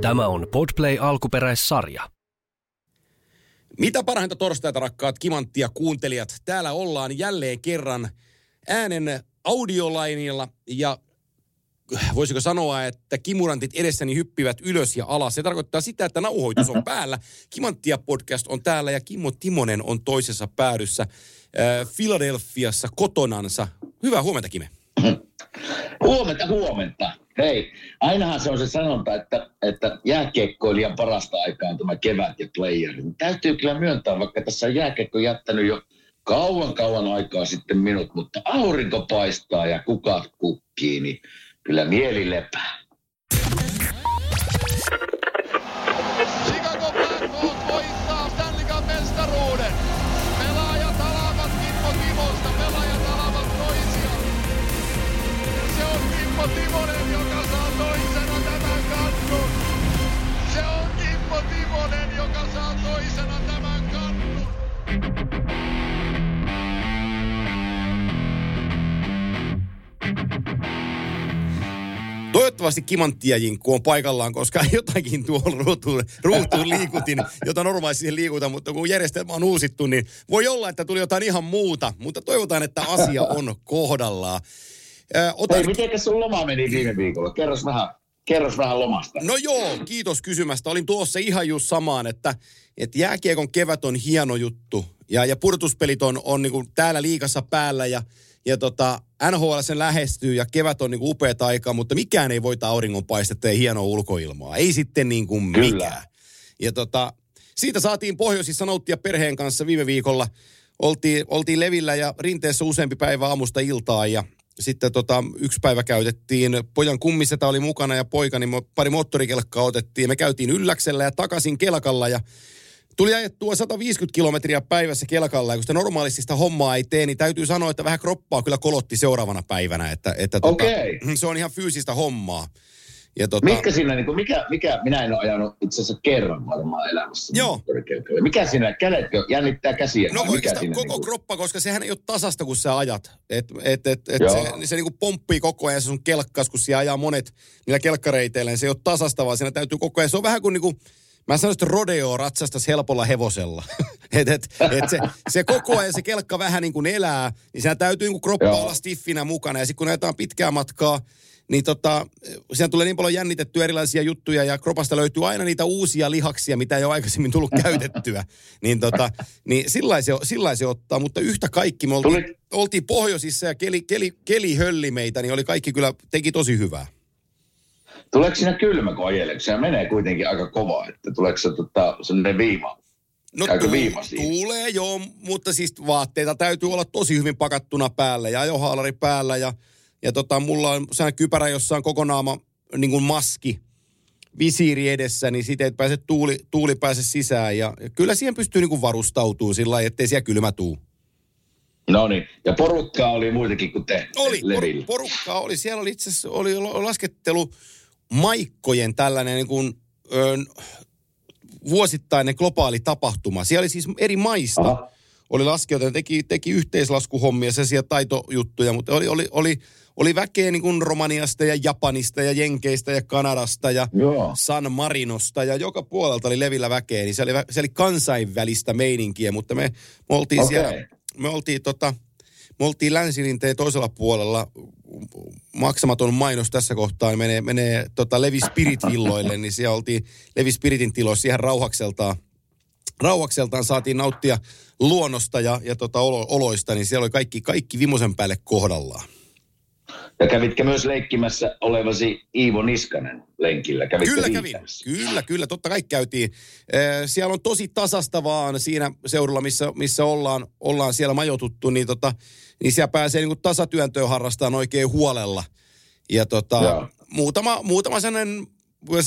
Tämä on Podplay alkuperäissarja. Mitä parhainta torstaita, rakkaat kimanttia kuuntelijat. Täällä ollaan jälleen kerran äänen audiolainilla ja voisiko sanoa, että kimurantit edessäni hyppivät ylös ja alas. Se tarkoittaa sitä, että nauhoitus on päällä. Kimanttia podcast on täällä ja Kimmo Timonen on toisessa päädyssä äh, Filadelfiassa kotonansa. Hyvää huomenta, Kime. Huomenta, huomenta. Hei, ainahan se on se sanonta, että, että jääkiekkoilijan parasta aikaa on tämä kevät ja playeri. Täytyy kyllä myöntää, vaikka tässä on jääkiekko jättänyt jo kauan kauan aikaa sitten minut, mutta aurinko paistaa ja kukat kukkii, niin kyllä mieli lepää. Toivottavasti kimanttia Jinkku on paikallaan, koska jotakin tuolla ruutuun, ruutuun liikutin, jota normaalisti siihen liikutaan, mutta kun järjestelmä on uusittu, niin voi olla, että tuli jotain ihan muuta, mutta toivotaan, että asia on kohdallaan. Ö, otan... Hei, mitenkäs sun loma meni viime viikolla? Kerros vähän, kerros vähän lomasta. No joo, kiitos kysymästä. Olin tuossa ihan just samaan, että, että jääkiekon kevät on hieno juttu ja, ja purtuspelit on, on niin täällä liikassa päällä ja, ja tota, NHL sen lähestyy ja kevät on niin upea aika, mutta mikään ei voita auringonpaistetta ja hienoa ulkoilmaa. Ei sitten niin kuin Kyllä. mikään. Ja tota, siitä saatiin pohjoisissa nauttia perheen kanssa viime viikolla. Oltiin, oltiin levillä ja rinteessä useampi päivä aamusta iltaa ja sitten tota, yksi päivä käytettiin, pojan kummiseta oli mukana ja poikani mo- pari moottorikelkkaa otettiin. Me käytiin ylläksellä ja takaisin kelkalla ja tuli ajettua 150 kilometriä päivässä kelkalla, ja kun sitä normaalisti sitä hommaa ei tee, niin täytyy sanoa, että vähän kroppaa kyllä kolotti seuraavana päivänä, että, että tota, Okei. se on ihan fyysistä hommaa. Ja tota, Mitkä siinä, niin kuin, mikä, mikä, minä en ole ajanut itse asiassa kerran varmaan elämässä. Joo. Mikä siinä, kädetkö jännittää käsiä? No mikä siinä, koko niin kuin- kroppa, koska sehän ei ole tasasta, kun sä ajat. Et, et, et, et Joo. se, se niinku pomppii koko ajan se sun kelkkas, kun siellä ajaa monet niillä kelkkareiteillä, niin se ei ole tasasta, vaan siinä täytyy koko ajan. Se on vähän kuin niinku, mä sanoisin, että rodeo ratsastas helpolla hevosella. et, et, et se, se koko ajan se kelkka vähän niin kuin elää, niin siinä täytyy niinku kroppa Joo. olla stiffinä mukana. Ja sitten kun ajetaan pitkää matkaa, niin tota, siinä tulee niin paljon jännitettyä erilaisia juttuja ja kropasta löytyy aina niitä uusia lihaksia, mitä ei ole aikaisemmin tullut käytettyä. Niin, tota, niin sillä se, sillä se ottaa, mutta yhtä kaikki me oltiin, oltiin pohjoisissa ja keli, keli, keli hölli meitä, niin oli kaikki kyllä, teki tosi hyvää. Tuleeko siinä kylmä, kun ajelee? Se menee kuitenkin aika kova, että tuleeko se tota, sellainen viima? No Käykö viima siinä? Tuulee joo, mutta siis vaatteita täytyy olla tosi hyvin pakattuna päällä ja ajohaalari päällä ja, ja tota, mulla on sehän kypärä, jossa on kokonaama niin kuin maski, visiiri edessä, niin siitä ei pääse tuuli, tuuli pääse sisään ja, ja kyllä siihen pystyy niin kuin varustautumaan sillä lailla, ettei siellä kylmä tuu. No niin, ja porukkaa oli muitakin kuin te Oli, por, porukkaa oli. Siellä oli itse asiassa oli laskettelu maikkojen tällainen niin kuin, ö, vuosittainen globaali tapahtuma. Siellä oli siis eri maista. Aha. Oli laskijoita, ne teki, teki yhteislaskuhommia, sellaisia taitojuttuja, mutta oli, oli, oli, oli väkeä niin kuin Romaniasta ja Japanista ja Jenkeistä ja Kanadasta ja Joo. San Marinosta ja joka puolelta oli levillä väkeä, niin se oli, se oli kansainvälistä meininkiä, mutta me, me oltiin Okei. siellä, me oltiin tota, me oltiin länsirinteen toisella puolella, maksamaton mainos tässä kohtaa, menee, menee tota Levi Spirit villoille, niin siellä oltiin Levi Spiritin tiloissa ihan rauhakseltaan, rauhakseltaan saatiin nauttia luonnosta ja, ja tota olo, oloista, niin siellä oli kaikki, kaikki vimosen päälle kohdallaan. Ja kävitkö myös leikkimässä olevasi Iivo Niskanen lenkillä? Kävitkö Kyllä kävin. Kyllä, kyllä. Totta kai käytiin. Siellä on tosi tasasta vaan siinä seudulla, missä, missä ollaan, ollaan siellä majotuttu, niin, tota, niin siellä pääsee niin tasatyöntöä harrastamaan oikein huolella. Ja tota, Joo. muutama, muutama sellainen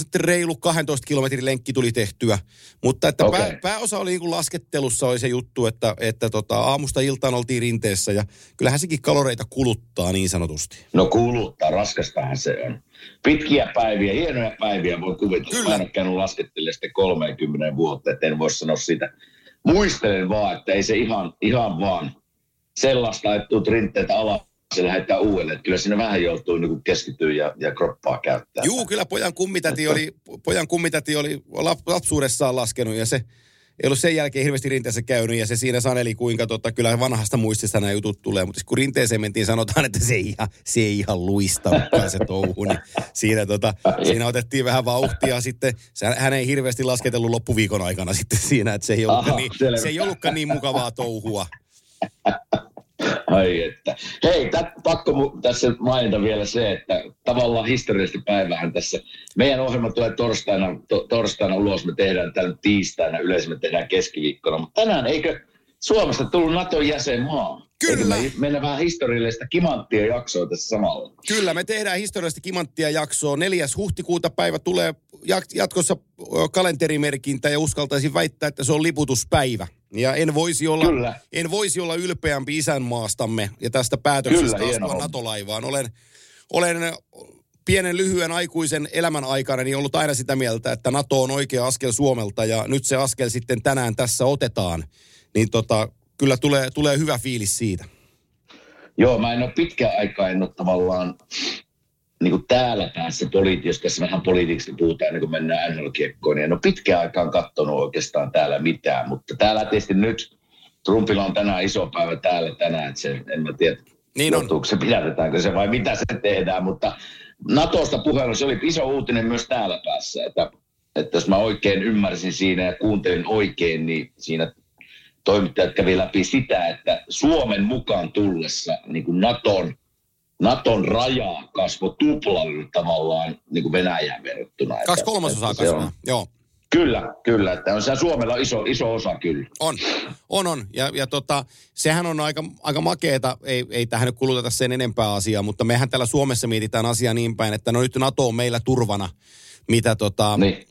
että reilu 12 kilometrin lenkki tuli tehtyä. Mutta että Okei. pää, pääosa oli niin laskettelussa oli se juttu, että, että tota, aamusta iltaan oltiin rinteessä ja kyllähän sekin kaloreita kuluttaa niin sanotusti. No kuluttaa, raskastahan se on. Pitkiä päiviä, hienoja päiviä voi kuvitella. Kyllä. Mä en ole käynyt laskettelemaan sitten 30 vuotta, että en voi sanoa sitä. Muistelen vaan, että ei se ihan, ihan vaan sellaista, että tuut rinteitä alas se lähdetään uudelleen. Että kyllä siinä vähän joutuu niin keskittyä ja, ja kroppaa käyttää. Juu, kyllä pojan kummitäti oli, pojan kummitäti oli lapsuudessaan laskenut ja se ei ollut sen jälkeen hirveästi rinteessä käynyt ja se siinä saneli, kuinka tota, kyllä vanhasta muistista nämä jutut tulee. Mutta kun rinteeseen mentiin, sanotaan, että se ei ihan, se ei ihan luistanutkaan se touhu. Niin siinä, tota, siinä otettiin vähän vauhtia sitten. Se, hän ei hirveästi lasketellut loppuviikon aikana sitten siinä, että se ei ollutkaan, Aha, niin, se ei ollutkaan niin mukavaa touhua. Ai että. Hei, tä, pakko mu- tässä mainita vielä se, että tavallaan historiallisesti päivähän tässä, meidän ohjelma tulee torstaina, to, torstaina ulos, me tehdään tällä tiistaina, yleensä me tehdään keskiviikkona, mutta tänään eikö Suomesta tullut Naton jäsenmaa? Kyllä. Eikö me mennä vähän historiallista kimanttia jaksoa tässä samalla? Kyllä, me tehdään historiallista kimanttia jaksoa. 4. huhtikuuta päivä tulee jatkossa kalenterimerkintä ja uskaltaisin väittää, että se on liputuspäivä. Ja en voisi olla, Kyllä. en voisi olla ylpeämpi isänmaastamme ja tästä päätöksestä Kyllä, astua NATO-laivaan. Olen, olen pienen lyhyen aikuisen elämän aikana niin ollut aina sitä mieltä, että NATO on oikea askel Suomelta ja nyt se askel sitten tänään tässä otetaan. Niin tota, kyllä tulee, tulee hyvä fiilis siitä. Joo, mä en ole pitkään aikaa en ole tavallaan niin kuin täällä päässä politiikassa, tässä vähän politiikasta puhutaan ennen kuin mennään NHL-kiekkoon, niin en ole pitkään aikaan katsonut oikeastaan täällä mitään, mutta täällä tietysti nyt Trumpilla on tänään iso päivä täällä tänään, että se, en mä tiedä, niin on. se pidätetäänkö se vai mitä se tehdään, mutta Natosta puheella se oli iso uutinen myös täällä päässä, että, että jos mä oikein ymmärsin siinä ja kuuntelin oikein, niin siinä toimittajat kävi läpi sitä, että Suomen mukaan tullessa niin kuin Naton Naton raja kasvoi tuplalla tavallaan niin kuin Venäjään verrattuna. Kaksi kolmasosaa kasvaa, joo. Kyllä, kyllä. Että on se Suomella iso, iso osa kyllä. On, on, on. Ja, ja tota, sehän on aika, aika makeeta, ei, ei tähän nyt kuluteta sen enempää asiaa, mutta mehän täällä Suomessa mietitään asiaa niin päin, että no nyt NATO on meillä turvana, mitä tota, niin.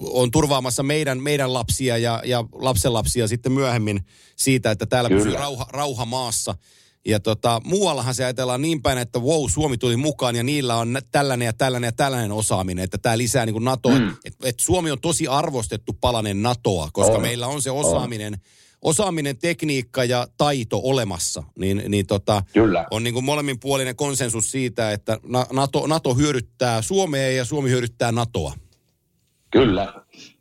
on turvaamassa meidän, meidän lapsia ja, ja lapsenlapsia sitten myöhemmin siitä, että täällä kyllä. pysyy rauha, rauha maassa – ja tota, muuallahan se ajatellaan niin päin, että wow, Suomi tuli mukaan ja niillä on tällainen ja tällainen ja tällainen osaaminen, että tämä lisää niin NATOa. Mm. Että et Suomi on tosi arvostettu palanen NATOa, koska on. meillä on se osaaminen, on. osaaminen, tekniikka ja taito olemassa. Niin, niin tota, Kyllä. on niin kuin molemminpuolinen konsensus siitä, että NATO, NATO hyödyttää Suomea ja Suomi hyödyttää NATOa. Kyllä,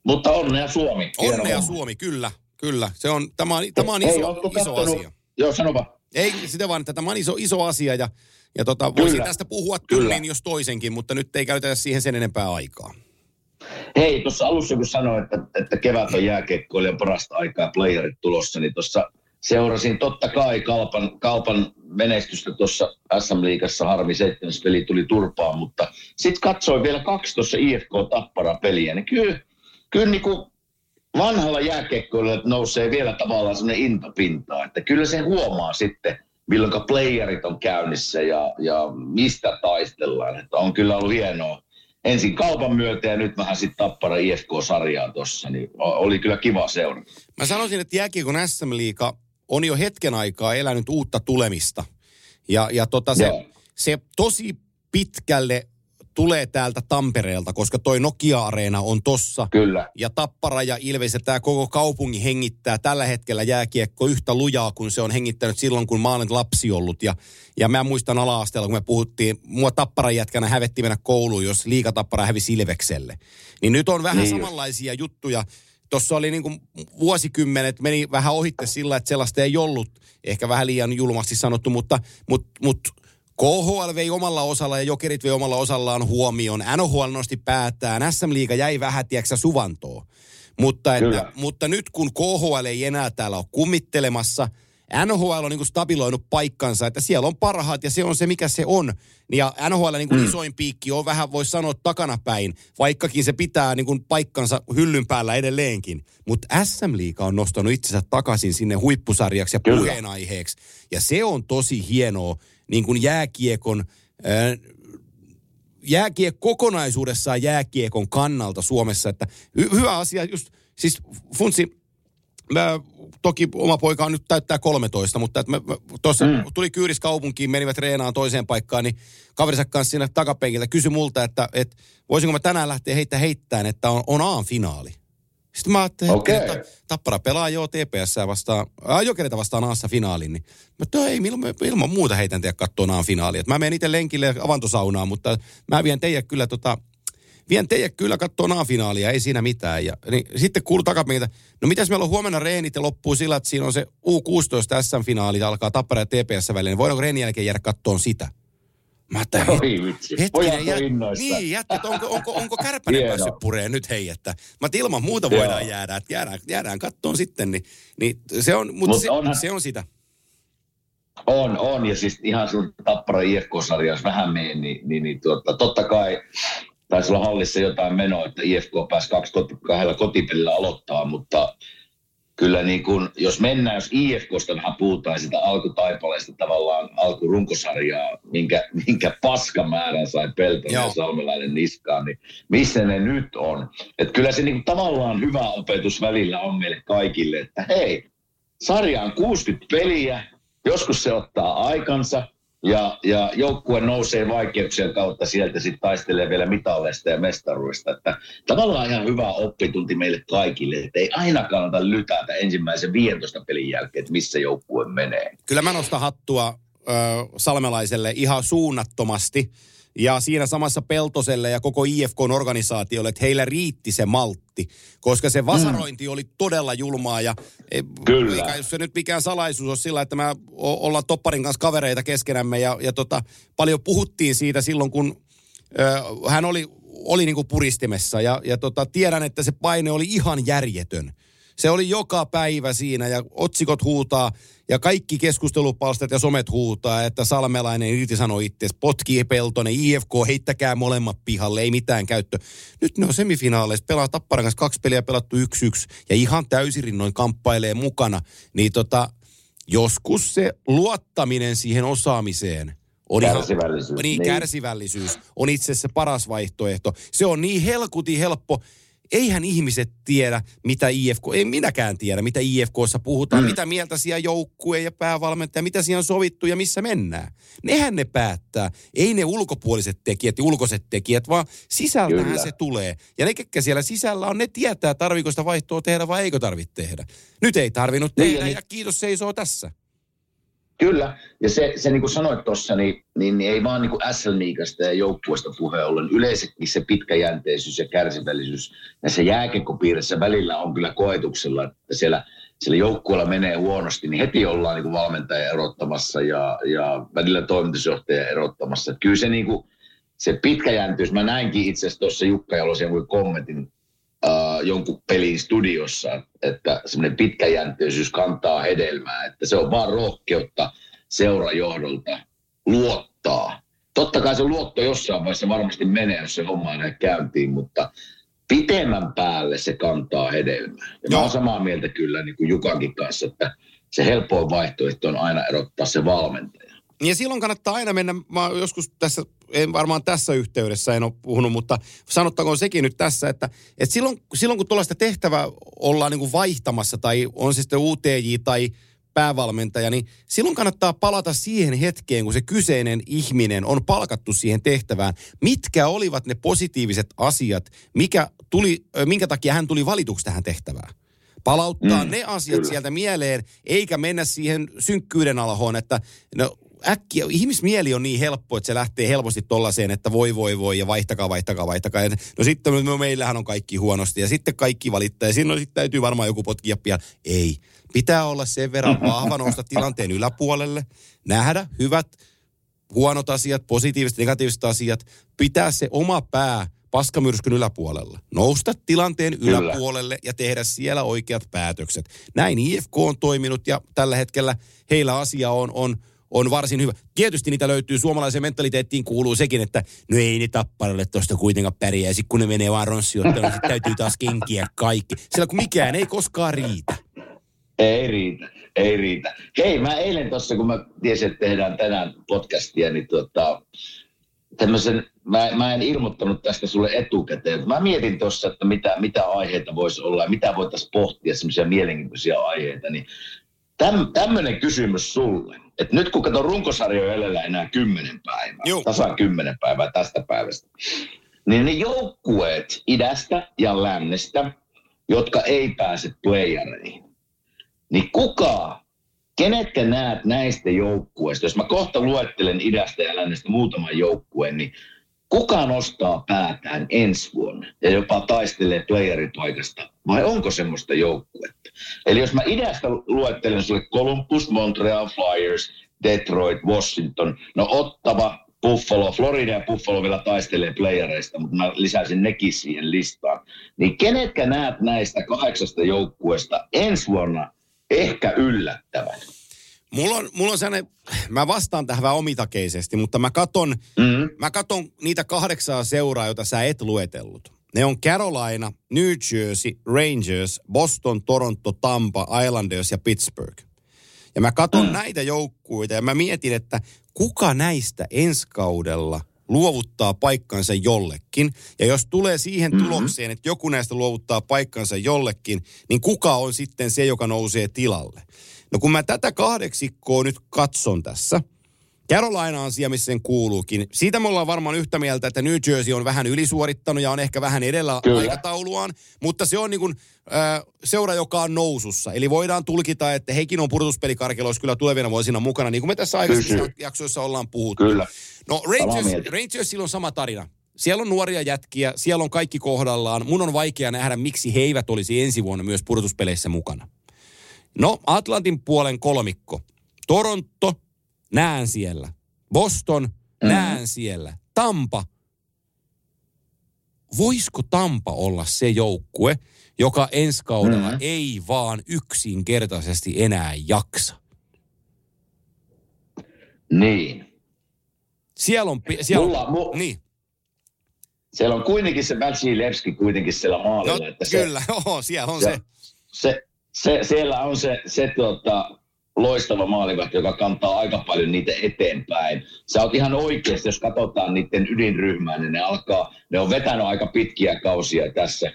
mutta onnea Suomi. Onnea Suomi, kyllä, kyllä. Se on, tämä on, tämä on iso, iso asia. Joo, sano vaan. Ei sitä vaan, että tämä on iso, iso asia ja, ja tota, voisin tästä puhua kyllin jos toisenkin, mutta nyt ei käytetä siihen sen enempää aikaa. Hei, tuossa alussa kun sanoin, että, että kevät on jääkiekkoilijan parasta aikaa playerit tulossa, niin tuossa seurasin totta kai Kalpan, Kalpan menestystä tuossa SM-liigassa. Harmi seitsemäs peli tuli turpaan, mutta sitten katsoin vielä kaksi tuossa IFK Tappara peliä, niin kyllä, kyllä niin kuin vanhalla jääkiekkoilla nousee vielä tavallaan sellainen intopintaa, että kyllä se huomaa sitten, milloin playerit on käynnissä ja, ja mistä taistellaan. Että on kyllä ollut hienoa ensin kaupan myötä ja nyt vähän sitten Tappara IFK-sarjaa tuossa, niin oli kyllä kiva seura. Mä sanoisin, että jääkiekon SM-liiga on jo hetken aikaa elänyt uutta tulemista. Ja, ja tota se, se tosi pitkälle tulee täältä Tampereelta, koska toi Nokia-areena on tossa. Kyllä. Ja Tappara ja Ilves ja tämä koko kaupunki hengittää tällä hetkellä jääkiekko yhtä lujaa kuin se on hengittänyt silloin, kun mä olen lapsi ollut. Ja, ja mä muistan ala-asteella, kun me puhuttiin, mua Tapparan jätkänä hävetti mennä kouluun, jos liikatappara hävisi Ilvekselle. Niin nyt on vähän niin samanlaisia just. juttuja. Tuossa oli niin kuin vuosikymmenet, meni vähän ohitte sillä, että sellaista ei ollut. Ehkä vähän liian julmasti sanottu, mutta, mutta, mutta KHL vei omalla osalla ja Jokerit vei omalla osallaan huomioon. NHL nosti päätään. SM-liiga jäi vähän, tiedätkö suvantoon. Mutta, että, mutta nyt kun KHL ei enää täällä ole kummittelemassa, NHL on niin kuin stabiloinut paikkansa, että siellä on parhaat ja se on se, mikä se on. Ja NHL niin kuin mm. isoin piikki on vähän, voisi sanoa, takanapäin, vaikkakin se pitää niin kuin paikkansa hyllyn päällä edelleenkin. Mutta SM-liiga on nostanut itsensä takaisin sinne huippusarjaksi ja puheenaiheeksi. Ja se on tosi hienoa niin kuin jääkiekon, ää, jääkiek kokonaisuudessaan jääkiekon kannalta Suomessa. Että hy- hyvä asia just, siis Funsi, mä, toki oma poika on nyt täyttää 13, mutta että tuossa mm. tuli Kyyris kaupunkiin, menivät reenaan toiseen paikkaan, niin kaverinsa kanssa siinä takapenkiltä kysyi multa, että, että voisinko mä tänään lähteä heitä heittämään, että on, on A-finaali. Sitten mä ajattelin, Okei. että Tappara pelaa jo TPS vastaan, äh, Jokereita vastaan Aassa finaalin, niin mä ei, ilman, ilman muuta heitän teidät katsoa Aan finaalia. Et Mä menen itse lenkille avantosaunaan, mutta mä vien teidät kyllä tota, vien teidät kyllä katsoa A-finaalia, ei siinä mitään. Ja, niin, sitten kuuluu takapenkiltä, no mitäs meillä on huomenna reenit ja loppuu sillä, että siinä on se U16 SM-finaali, alkaa Tappara ja TPS välillä, niin voidaanko reenin jälkeen jäädä kattoon sitä? Mä ajattelin, Oi vitsi. hetkinen, innoissa. niin, jätkät, onko, onko, onko kärpänen päässyt pureen nyt hei, että mä ilman muuta Joo. voidaan jäädä, että jäädään, jäädään kattoon sitten, niin, niin se on, mutta Mut se, onhan- se on sitä. On, on. Ja siis ihan sun Tappara IFK-sarja, jos vähän menee, niin, niin, niin tuota, totta kai taisi olla hallissa jotain menoa, että IFK pääsi kaksi, kot- kahdella kotipelillä aloittaa, mutta kyllä niin kun, jos mennään, jos IFKsta vähän puhutaan sitä alkutaipaleesta tavallaan alkurunkosarjaa, minkä, minkä paskamäärän sai Peltonen ja Salmelainen niskaan, niin missä ne nyt on? Et kyllä se niin tavallaan hyvä opetus välillä on meille kaikille, että hei, sarja on 60 peliä, joskus se ottaa aikansa ja, ja joukkue nousee vaikeuksien kautta sieltä sitten taistelee vielä mitalleista ja mestaruista. Että tavallaan ihan hyvä oppitunti meille kaikille, että ei aina kannata lytätä ensimmäisen 15 pelin jälkeen, että missä joukkue menee. Kyllä mä nostan hattua ö, Salmelaiselle ihan suunnattomasti. Ja siinä samassa Peltoselle ja koko IFKn organisaatiolle, että heillä riitti se maltti. Koska se vasarointi oli todella julmaa ja e, Kyllä. eikä se nyt mikään salaisuus ole sillä, että me o- ollaan Topparin kanssa kavereita keskenämme ja, ja tota, paljon puhuttiin siitä silloin, kun ö, hän oli, oli niinku puristimessa ja, ja tota, tiedän, että se paine oli ihan järjetön. Se oli joka päivä siinä ja otsikot huutaa ja kaikki keskustelupalstat ja somet huutaa, että Salmelainen irtisanoi itse, potkii Peltonen, IFK, heittäkää molemmat pihalle, ei mitään käyttö. Nyt ne on semifinaaleissa, pelaa Tapparan kanssa kaksi peliä pelattu yksi yksi ja ihan täysirinnoin kamppailee mukana. Niin tota, joskus se luottaminen siihen osaamiseen on ihan, Kärsivällisyys, niin, niin. kärsivällisyys on itse asiassa paras vaihtoehto. Se on niin helkuti helppo. Eihän ihmiset tiedä, mitä IFK, ei minäkään tiedä, mitä IFKssa puhutaan, mm. mitä mieltä siellä joukkue ja päävalmentaja, mitä siellä on sovittu ja missä mennään. Nehän ne päättää, ei ne ulkopuoliset tekijät ja ulkoiset tekijät, vaan sisältähän Kyllä. se tulee. Ja ne, ketkä siellä sisällä on, ne tietää, tarviiko sitä vaihtoa tehdä vai eikö tarvitse tehdä. Nyt ei tarvinnut Niin, tehdä ja ja kiitos seisoo tässä. Kyllä, ja se, se niin kuin sanoit tuossa, niin, niin, niin ei vaan niin SL-liigasta ja joukkueesta puheen ollen. Yleensäkin se pitkäjänteisyys ja kärsivällisyys näissä jääkekopiirissä välillä on kyllä koetuksella, että siellä, siellä joukkueella menee huonosti, niin heti ollaan niin kuin valmentaja erottamassa ja, ja välillä toimitusjohtaja erottamassa. Että kyllä se, niin kuin, se pitkäjänteisyys, mä näinkin itse asiassa tuossa Jukka Jalosen kommentin äh, jonkun pelin studiossa, että semmoinen pitkäjänteisyys kantaa hedelmää, että se on vaan rohkeutta seurajohdolta luottaa. Totta kai se luotto jossain vaiheessa varmasti menee, jos se homma lähde käyntiin, mutta pitemmän päälle se kantaa hedelmää. Ja mä Joo. oon samaa mieltä kyllä niin kuin Jukankin kanssa, että se helpoin vaihtoehto on aina erottaa se valmentaja. Ja silloin kannattaa aina mennä, mä joskus tässä, en varmaan tässä yhteydessä en ole puhunut, mutta sanottakoon sekin nyt tässä, että, että silloin, silloin kun tuollaista tehtävää ollaan niin kuin vaihtamassa tai on se sitten UTJ tai päävalmentaja, niin silloin kannattaa palata siihen hetkeen, kun se kyseinen ihminen on palkattu siihen tehtävään. Mitkä olivat ne positiiviset asiat, mikä tuli, minkä takia hän tuli valituksi tähän tehtävään? Palauttaa Mm, ne asiat kyllä. sieltä mieleen, eikä mennä siihen synkkyyden alhoon, että no äkkiä, ihmismieli on niin helppo, että se lähtee helposti tollaiseen, että voi voi voi ja vaihtakaa, vaihtakaa, vaihtakaa. Ja no sitten no, meillähän on kaikki huonosti ja sitten kaikki valittaa ja silloin sitten täytyy varmaan joku potkia pian. Ei, pitää olla sen verran vahva nousta tilanteen yläpuolelle, nähdä hyvät, huonot asiat, positiiviset, negatiiviset asiat, pitää se oma pää paskamyrskyn yläpuolella. Nousta tilanteen Kyllä. yläpuolelle ja tehdä siellä oikeat päätökset. Näin IFK on toiminut ja tällä hetkellä heillä asia on, on, on varsin hyvä. Tietysti niitä löytyy, suomalaiseen mentaliteettiin kuuluu sekin, että no ei ne tapparalle tuosta kuitenkaan pärjää. Sitten kun ne menee vaan ronssiotteluun, niin täytyy taas kenkiä kaikki. Sillä kun mikään ei koskaan riitä. Ei riitä, ei riitä. Hei, mä eilen tuossa, kun mä tiesin, että tehdään tänään podcastia, niin tota, tämmöisen, mä, mä en ilmoittanut tästä sulle etukäteen. Mä mietin tuossa, että mitä, mitä aiheita voisi olla ja mitä voitaisiin pohtia, semmoisia mielenkiintoisia aiheita. Niin täm, tämmöinen kysymys sulle. Että nyt kun katon runkosarjoja jäljellä enää kymmenen päivää, Juu. tasan kymmenen päivää tästä päivästä, niin ne joukkueet idästä ja lännestä, jotka ei pääse playereihin. Niin kuka, kenetkä näet näistä joukkueista, jos mä kohta luettelen idästä ja lännestä muutaman joukkueen, niin kuka nostaa päätään ensi vuonna ja jopa taistelee playeripaikasta? Vai onko semmoista joukkuetta? Eli jos mä idästä luettelen sulle Columbus, Montreal Flyers, Detroit, Washington, no Ottava, Buffalo, Florida ja Buffalo vielä taistelee playereista, mutta mä lisäisin nekin siihen listaan. Niin kenetkä näet näistä kahdeksasta joukkueesta ensi vuonna ehkä yllättävän? Mulla on, mulla on sellainen, mä vastaan tähän vähän omitakeisesti, mutta mä katon, mm-hmm. mä katon niitä kahdeksaa seuraa, joita sä et luetellut. Ne on Carolina, New Jersey, Rangers, Boston, Toronto, Tampa, Islanders ja Pittsburgh. Ja mä katon mm. näitä joukkueita ja mä mietin, että kuka näistä ensi kaudella luovuttaa paikkansa jollekin. Ja jos tulee siihen mm-hmm. tulokseen, että joku näistä luovuttaa paikkansa jollekin, niin kuka on sitten se, joka nousee tilalle? No kun mä tätä kahdeksikkoa nyt katson tässä, Carolina on siellä, missä sen kuuluukin. Siitä me ollaan varmaan yhtä mieltä, että New Jersey on vähän ylisuorittanut ja on ehkä vähän edellä Kyllä. aikatauluaan, mutta se on niin kuin, äh, seura, joka on nousussa. Eli voidaan tulkita, että hekin on pudotuspelikarkeloissa kyllä tulevina vuosina mukana, niin kuin me tässä aikaisemmissa jaksoissa ollaan puhuttu. Kyllä. No Rangers, Rangersilla on sama tarina. Siellä on nuoria jätkiä, siellä on kaikki kohdallaan. Mun on vaikea nähdä, miksi he eivät olisi ensi vuonna myös pudotuspeleissä mukana. No, Atlantin puolen kolmikko. Toronto, näen siellä. Boston, mm-hmm. näen siellä. Tampa. Voisiko Tampa olla se joukkue, joka ensi kaudella mm-hmm. ei vaan yksinkertaisesti enää jaksa? Niin. Siellä on... Siellä Mulla, on mu- niin. Siellä on kuitenkin se Levski kuitenkin siellä maalilla. No, että kyllä, se, joo, siellä on se. Se, se, se, siellä on se, se tuota, loistava maalivahti, joka kantaa aika paljon niitä eteenpäin. Sä oot ihan oikeasti, jos katsotaan niiden ydinryhmää, niin ne alkaa, ne on vetänyt aika pitkiä kausia tässä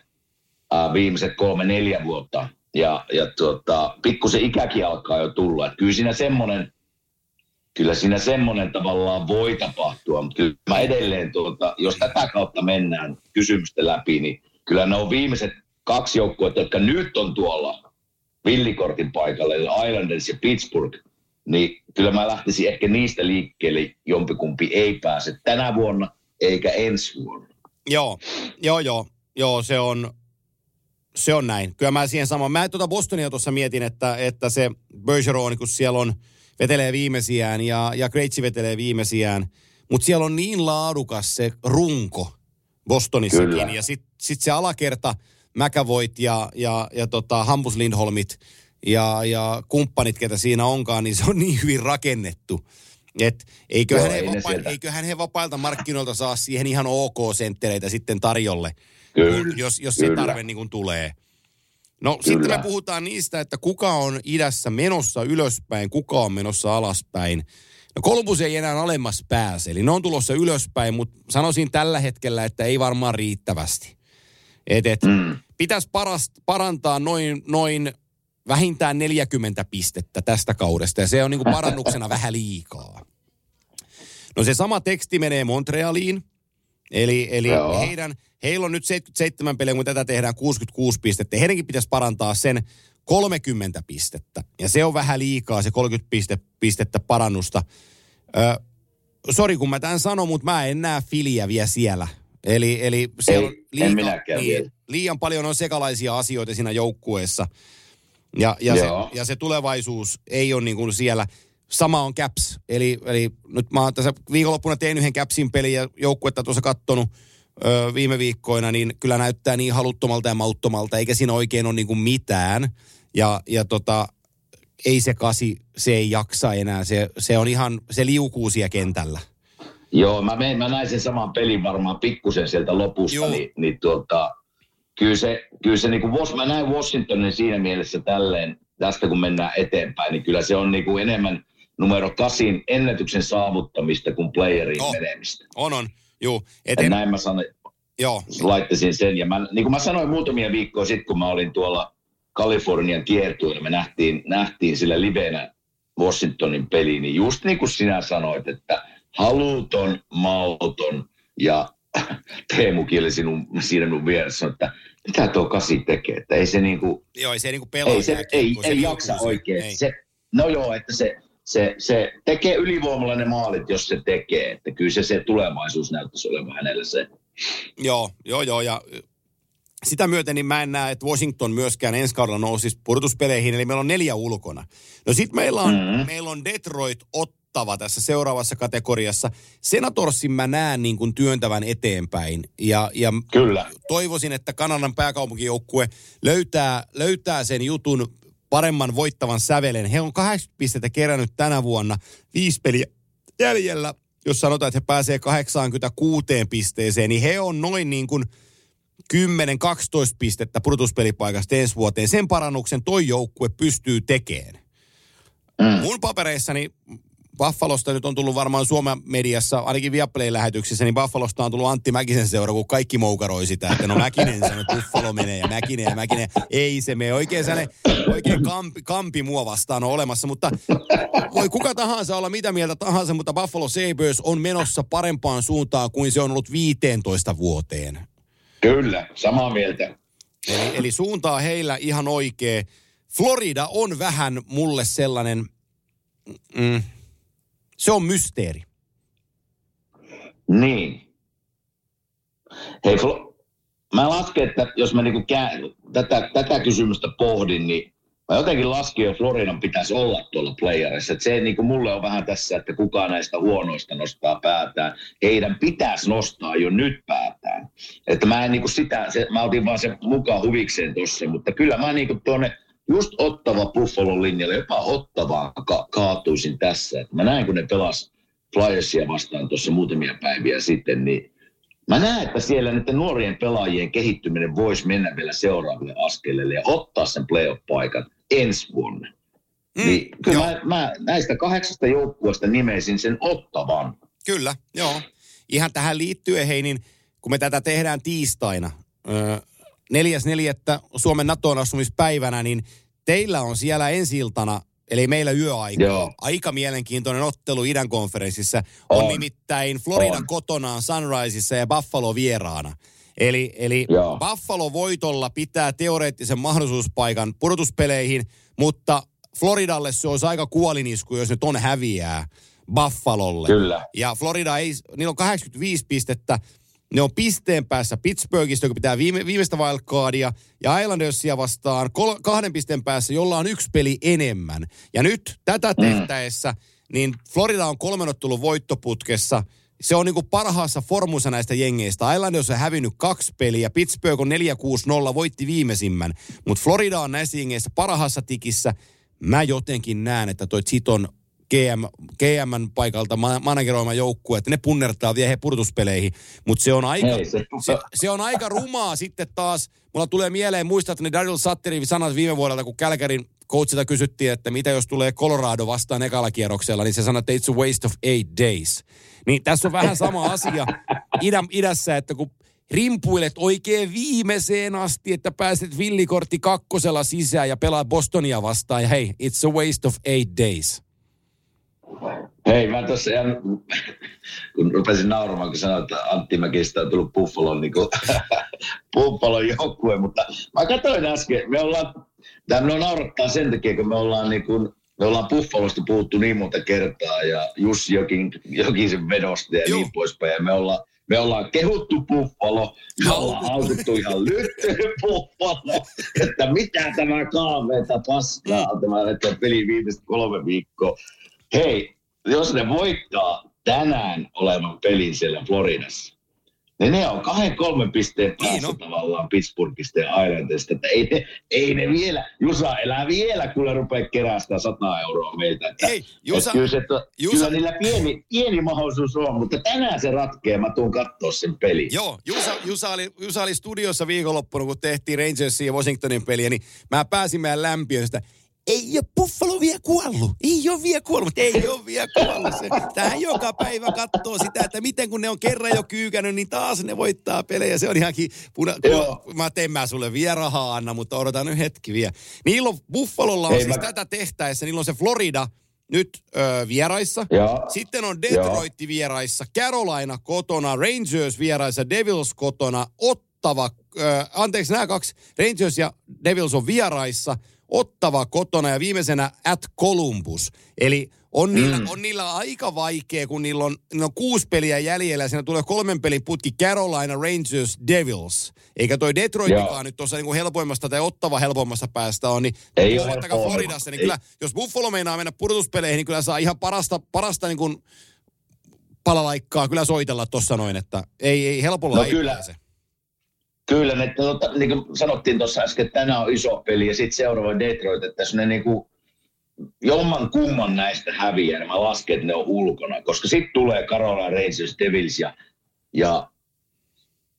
ää, viimeiset kolme, neljä vuotta. Ja, ja tuota, pikkusen ikäkin alkaa jo tulla. Et kyllä siinä semmoinen, kyllä siinä semmoinen tavallaan voi tapahtua, mutta kyllä mä edelleen, tuota, jos tätä kautta mennään kysymystä läpi, niin kyllä ne on viimeiset kaksi joukkuetta, jotka nyt on tuolla villikortin paikalle, eli Islanders ja Pittsburgh, niin kyllä mä lähtisin ehkä niistä liikkeelle, jompikumpi ei pääse tänä vuonna eikä ensi vuonna. Joo, joo, joo, joo, se on, se on näin. Kyllä mä siihen samaan. Mä tuota Bostonia tuossa mietin, että, että se Bergeron, kun siellä on, vetelee viimeisiään ja, ja Krejci vetelee viimeisiään, mutta siellä on niin laadukas se runko Bostonissakin. Kyllä. Ja sitten sit se alakerta, McAvoyt ja, ja, ja tota Hampus Lindholmit ja, ja kumppanit, ketä siinä onkaan, niin se on niin hyvin rakennettu. Et eiköhän, Joo, he ei vapa- eiköhän he vapailta markkinoilta saa siihen ihan ok-senttereitä sitten tarjolle, Kyllä. jos, jos se tarve niin kuin tulee. No Kyllä. sitten me puhutaan niistä, että kuka on idässä menossa ylöspäin, kuka on menossa alaspäin. No Kolumbus ei enää alemmas pääse, eli ne on tulossa ylöspäin, mutta sanoisin tällä hetkellä, että ei varmaan riittävästi. Et, et mm. Pitäisi parast, parantaa noin, noin vähintään 40 pistettä tästä kaudesta, ja se on niin parannuksena vähän liikaa. No se sama teksti menee Montrealiin, eli, eli heidän, heillä on nyt 77 peliä, kun tätä tehdään 66 pistettä. Heidänkin pitäisi parantaa sen 30 pistettä, ja se on vähän liikaa se 30 piste, pistettä parannusta. Ö, sori kun mä tämän sanon, mutta mä en näe Filiä vielä siellä Eli, eli se Ei, on liian, niin, liian paljon on sekalaisia asioita siinä joukkueessa. Ja, ja, se, ja se tulevaisuus ei ole niin kuin siellä. Sama on Caps. Eli, eli nyt mä oon tässä viikonloppuna tein yhden Capsin pelin ja joukkuetta tuossa kattonut ö, viime viikkoina, niin kyllä näyttää niin haluttomalta ja mauttomalta, eikä siinä oikein ole niin kuin mitään. Ja, ja tota, ei se kasi, se ei jaksa enää. Se, se on ihan, se liukuu siellä kentällä. Joo, mä, menen, mä näin sen saman pelin varmaan pikkusen sieltä lopusta, niin, niin tuota, kyllä se, kyllä se niin kuin, mä näin Washingtonin siinä mielessä tälleen, tästä kun mennään eteenpäin, niin kyllä se on niin kuin enemmän numero kasin ennätyksen saavuttamista kuin playeriin oh, menemistä. On, on, juu. Eten... näin mä sanoin, Joo. laittaisin sen. Ja mä, niin kuin mä sanoin muutamia viikkoja sitten, kun mä olin tuolla Kalifornian kiertueella, me nähtiin, nähtiin sillä livenä Washingtonin peli, niin just niin kuin sinä sanoit, että haluton, mauton ja Teemukin oli sinun, siinä minun vieressä, että mitä tuo kasi tekee, että ei se niinku... Joo, ei se niinku pelaa. Ei, se, ei, ei jaksa oikein. Ei. Se, no joo, että se, se, se tekee ylivoimalla ne maalit, jos se tekee. Että kyllä se, se tulevaisuus näyttäisi olevan hänelle se. Joo, joo, joo. Ja sitä myöten niin mä en näe, että Washington myöskään ensi kaudella nousisi purtuspeleihin, eli meillä on neljä ulkona. No sit meillä on, mm-hmm. meillä on Detroit ottava tässä seuraavassa kategoriassa. Senatorsin mä näen niin kuin työntävän eteenpäin. Ja, ja Kyllä. toivoisin, että Kanadan pääkaupunkijoukkue löytää, löytää sen jutun paremman voittavan sävelen. He on 80 pistettä kerännyt tänä vuonna, viisi peliä jäljellä. Jos sanotaan, että he pääsee 86 pisteeseen, niin he on noin niin kuin – 10-12 pistettä pudotuspelipaikasta ensi vuoteen. Sen parannuksen toi joukkue pystyy tekemään. Mm. Mun papereissani Buffalosta nyt on tullut varmaan Suomen mediassa, ainakin Viaplay-lähetyksissä, niin Buffalosta on tullut Antti Mäkisen seura, kun kaikki moukaroi sitä, että no Mäkinen sanoo, Buffalo menee ja Mäkinen ja Mäkinen. Ei se mene. Oikein sellainen, oikein kampi, kampi mua vastaan on olemassa, mutta voi kuka tahansa olla mitä mieltä tahansa, mutta Buffalo Sabres on menossa parempaan suuntaan kuin se on ollut 15 vuoteen. Kyllä, samaa mieltä. Eli, eli suuntaa heillä ihan oikea. Florida on vähän mulle sellainen, mm, se on mysteeri. Niin. Hei, Flo- mä lasken, että jos mä niinku kää- tätä, tätä kysymystä pohdin, niin Mä jotenkin laskin, että Floridan pitäisi olla tuolla playerissa. Se niin kuin mulle on vähän tässä, että kukaan näistä huonoista nostaa päätään. Heidän pitäisi nostaa jo nyt päätään. Että mä en niin kuin sitä, se, mä otin vaan sen mukaan huvikseen tuossa, mutta kyllä mä niin kuin tuonne just ottava Buffalon linjalle, jopa ottavaa ka- kaatuisin tässä. Et mä näen, kun ne pelas Flyersia vastaan tuossa muutamia päiviä sitten, niin mä näen, että siellä niiden nuorien pelaajien kehittyminen voisi mennä vielä seuraaville askeleille ja ottaa sen playoff-paikan ensi vuonna. Mm, niin kyllä mä, mä näistä kahdeksasta joukkueesta nimeisin sen ottavan. Kyllä, joo. Ihan tähän liittyen, hei, niin kun me tätä tehdään tiistaina, öö, 4.4. Suomen NATOon asumispäivänä, niin teillä on siellä ensi iltana, eli meillä yöaika Joo. aika mielenkiintoinen ottelu idän konferenssissa. On, on nimittäin Florida on. kotonaan Sunriseissa ja Buffalo vieraana. Eli, eli Buffalo voitolla pitää teoreettisen mahdollisuuspaikan pudotuspeleihin, mutta Floridalle se olisi aika kuolinisku, jos ne ton häviää Buffalolle. Kyllä. Ja Florida ei, niillä on 85 pistettä, ne on pisteen päässä Pittsburghista, joka pitää viime, viimeistä wildcardia, ja Islandersia vastaan kol, kahden pisteen päässä, jolla on yksi peli enemmän. Ja nyt tätä mm. tehtäessä, niin Florida on kolmen ottelun voittoputkessa. Se on niinku parhaassa formussa näistä jengeistä. Islanders on hävinnyt kaksi peliä, Pittsburgh on 4-6-0, voitti viimeisimmän. Mutta Florida on näissä jengeissä parhaassa tikissä. Mä jotenkin näen, että toi Ziton GM, GMn paikalta manageroima joukkue, että ne punnertaa vielä he purtuspeleihin. Mutta se on aika, Ei, se, se, se, on aika rumaa sitten taas. Mulla tulee mieleen, muistat ne Daryl Sutterin sanat viime vuodelta, kun Kälkärin coachilta kysyttiin, että mitä jos tulee Colorado vastaan ekalla kierroksella, niin se sanoi, että it's a waste of eight days. Niin tässä on vähän sama asia idän, idässä, että kun rimpuilet oikein viimeiseen asti, että pääset villikortti kakkosella sisään ja pelaa Bostonia vastaan. Ja hei, it's a waste of eight days. Hei, mä tuossa ihan, kun rupesin nauramaan, kun sanoin, että Antti Mäkistä on tullut Buffalon, niin kuin, Buffalon joukkue, mutta mä katsoin äsken, me ollaan, tämä on naurattaa sen takia, kun me ollaan niin kuin, me ollaan Buffalosta puhuttu niin monta kertaa ja Jussi Jokin, Jokisen vedosta ja Juh. niin poispäin. Ja me ollaan, me ollaan kehuttu Buffalo, me ollaan haukuttu ihan lyttynyt Buffalo, että mitä tämä kaaveita paskaa, mm. tämä että peli viimeiset kolme viikkoa. Hei, jos ne voittaa tänään olevan pelin siellä Floridassa, niin ne on kahden kolmen pisteen päässä niin tavallaan Pittsburghista ja Islandista. Että ei, ne, ei ne vielä, Jusa elää vielä, kun ne rupeaa kerää sitä 100 euroa meiltä. Että, ei, Jusa, että kyllä, se, että, Jusa, kyllä niillä pieni, pieni mahdollisuus on, mutta tänään se ratkee, mä tuun katsoa sen pelin. Joo, Jusa, Jusa, oli, Jusa oli studiossa viikonloppuna, kun tehtiin Rangersin ja Washingtonin peliä, niin mä pääsin meidän lämpiöstä ei ole Buffalo vielä kuollut. Ei ole vielä kuollut, ei ole vielä kuollut. Se, tähän joka päivä katsoo sitä, että miten kun ne on kerran jo kyykännyt, niin taas ne voittaa pelejä. Se on ihankin, puna, mä teen mä sulle vielä rahaa, Anna, mutta odotan nyt hetki vielä. Niillä on, Buffalolla on Ei, siis mä... tätä tehtäessä, niillä on se Florida, nyt ö, vieraissa. Joo. Sitten on Detroit vieraissa, Carolina kotona, Rangers vieraissa, Devils kotona, Ottava, ö, anteeksi nämä kaksi, Rangers ja Devils on vieraissa, Ottava kotona ja viimeisenä at Columbus. Eli on niillä, mm. on niillä aika vaikea, kun niillä on, niillä on kuusi peliä jäljellä siinä tulee kolmen pelin putki Carolina, Rangers, Devils. Eikä toi Detroitikaan nyt tuossa niinku helpoimmasta tai ottava helpoimmasta päästä on, niin Ei ole helppoa. Floridassa, niin Ei. kyllä jos Buffalo meinaa mennä pudotuspeleihin, niin kyllä saa ihan parasta, parasta niin kuin palalaikkaa kyllä soitella tuossa noin, että ei, ei helpolla No ei kyllä. pääse. Kyllä, ne, tota, niin kuin sanottiin tuossa äsken, että tänään on iso peli ja sitten seuraava Detroit, että ne niin kuin jomman kumman näistä häviää, niin mä lasken, että ne on ulkona, koska sitten tulee Carolina Rangers, Devils ja, ja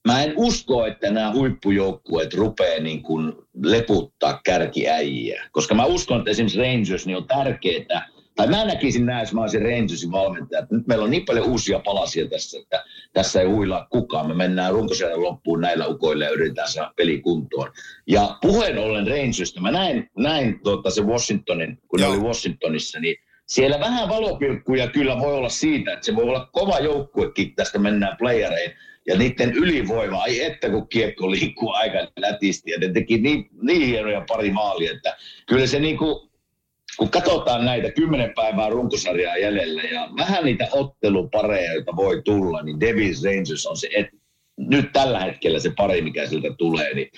mä en usko, että nämä huippujoukkueet rupeaa niin kuin leputtaa kärkiäjiä, koska mä uskon, että esimerkiksi Rangers niin on tärkeää, tai mä näkisin näin, jos mä olisin Rangersin valmentaja, että nyt meillä on niin paljon uusia palasia tässä, että tässä ei huilaa kukaan. Me mennään runkosarjan loppuun näillä ukoilla ja yritetään saada peli kuntoon. Ja puheen ollen Rangersista, mä näin, näin tuota, se Washingtonin, kun ne Joo. oli Washingtonissa, niin siellä vähän valopilkkuja kyllä voi olla siitä, että se voi olla kova joukkuekin, tästä mennään playereihin. Ja niiden ylivoima, ai että kun kiekko liikkuu aika nätisti ja ne teki niin, niin hienoja pari maalia, että kyllä se niin kuin, kun katsotaan näitä kymmenen päivää runkosarjaa jäljellä ja vähän niitä ottelupareja, joita voi tulla, niin Devils Rangers on se, et, nyt tällä hetkellä se pari, mikä siltä tulee, niin,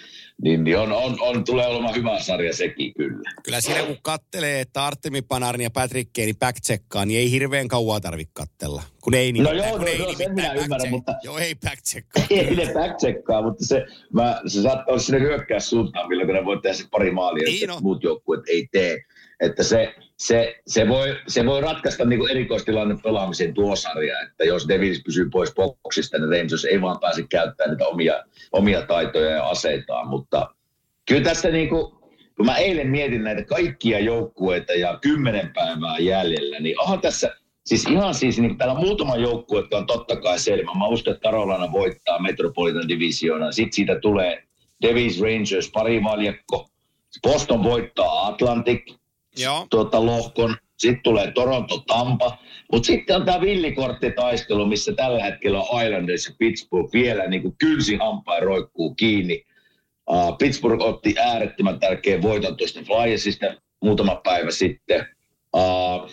niin, niin on, on, on, tulee olemaan hyvä sarja sekin kyllä. Kyllä siinä kun kattelee, että Artemi Panarin ja Patrick Kane backcheckkaa, niin ei hirveän kauaa tarvitse kattella. Kun ei nimittäin, joo, kun no ei joo, sen nimittäin minä ymmärrän, mutta- Joo, ei backcheckkaa. Ei ne backcheckaa, mutta se, mä, se saattaa olla sinne hyökkää suuntaan, milloin ne voi tehdä se pari maalia, Niin että on. muut joukkueet ei tee. Että se, se, se, voi, se voi ratkaista niin erikoistilanne pelaamisen tuo sarja, että jos Devils pysyy pois boksista, niin Rangers ei vaan pääse käyttämään niitä omia, omia taitoja ja aseitaan, mutta kyllä tässä niin kuin, kun mä eilen mietin näitä kaikkia joukkueita ja kymmenen päivää jäljellä, niin onhan tässä, siis ihan siis niin täällä on muutama joukkue, jotka on totta kai selvä. Mä uskon, että Carolina voittaa Metropolitan Divisiona. Sitten siitä tulee Devils Rangers parivaljakko. Boston voittaa Atlantic Tuota, lohkon. Sitten tulee Toronto Tampa. Mutta sitten on tämä villikorttitaistelu, missä tällä hetkellä on Islanders ja Pittsburgh vielä niin kuin kynsi hampain roikkuu kiinni. Uh, Pittsburgh otti äärettömän tärkeän voiton tuosta Flyersista muutama päivä sitten. Uh,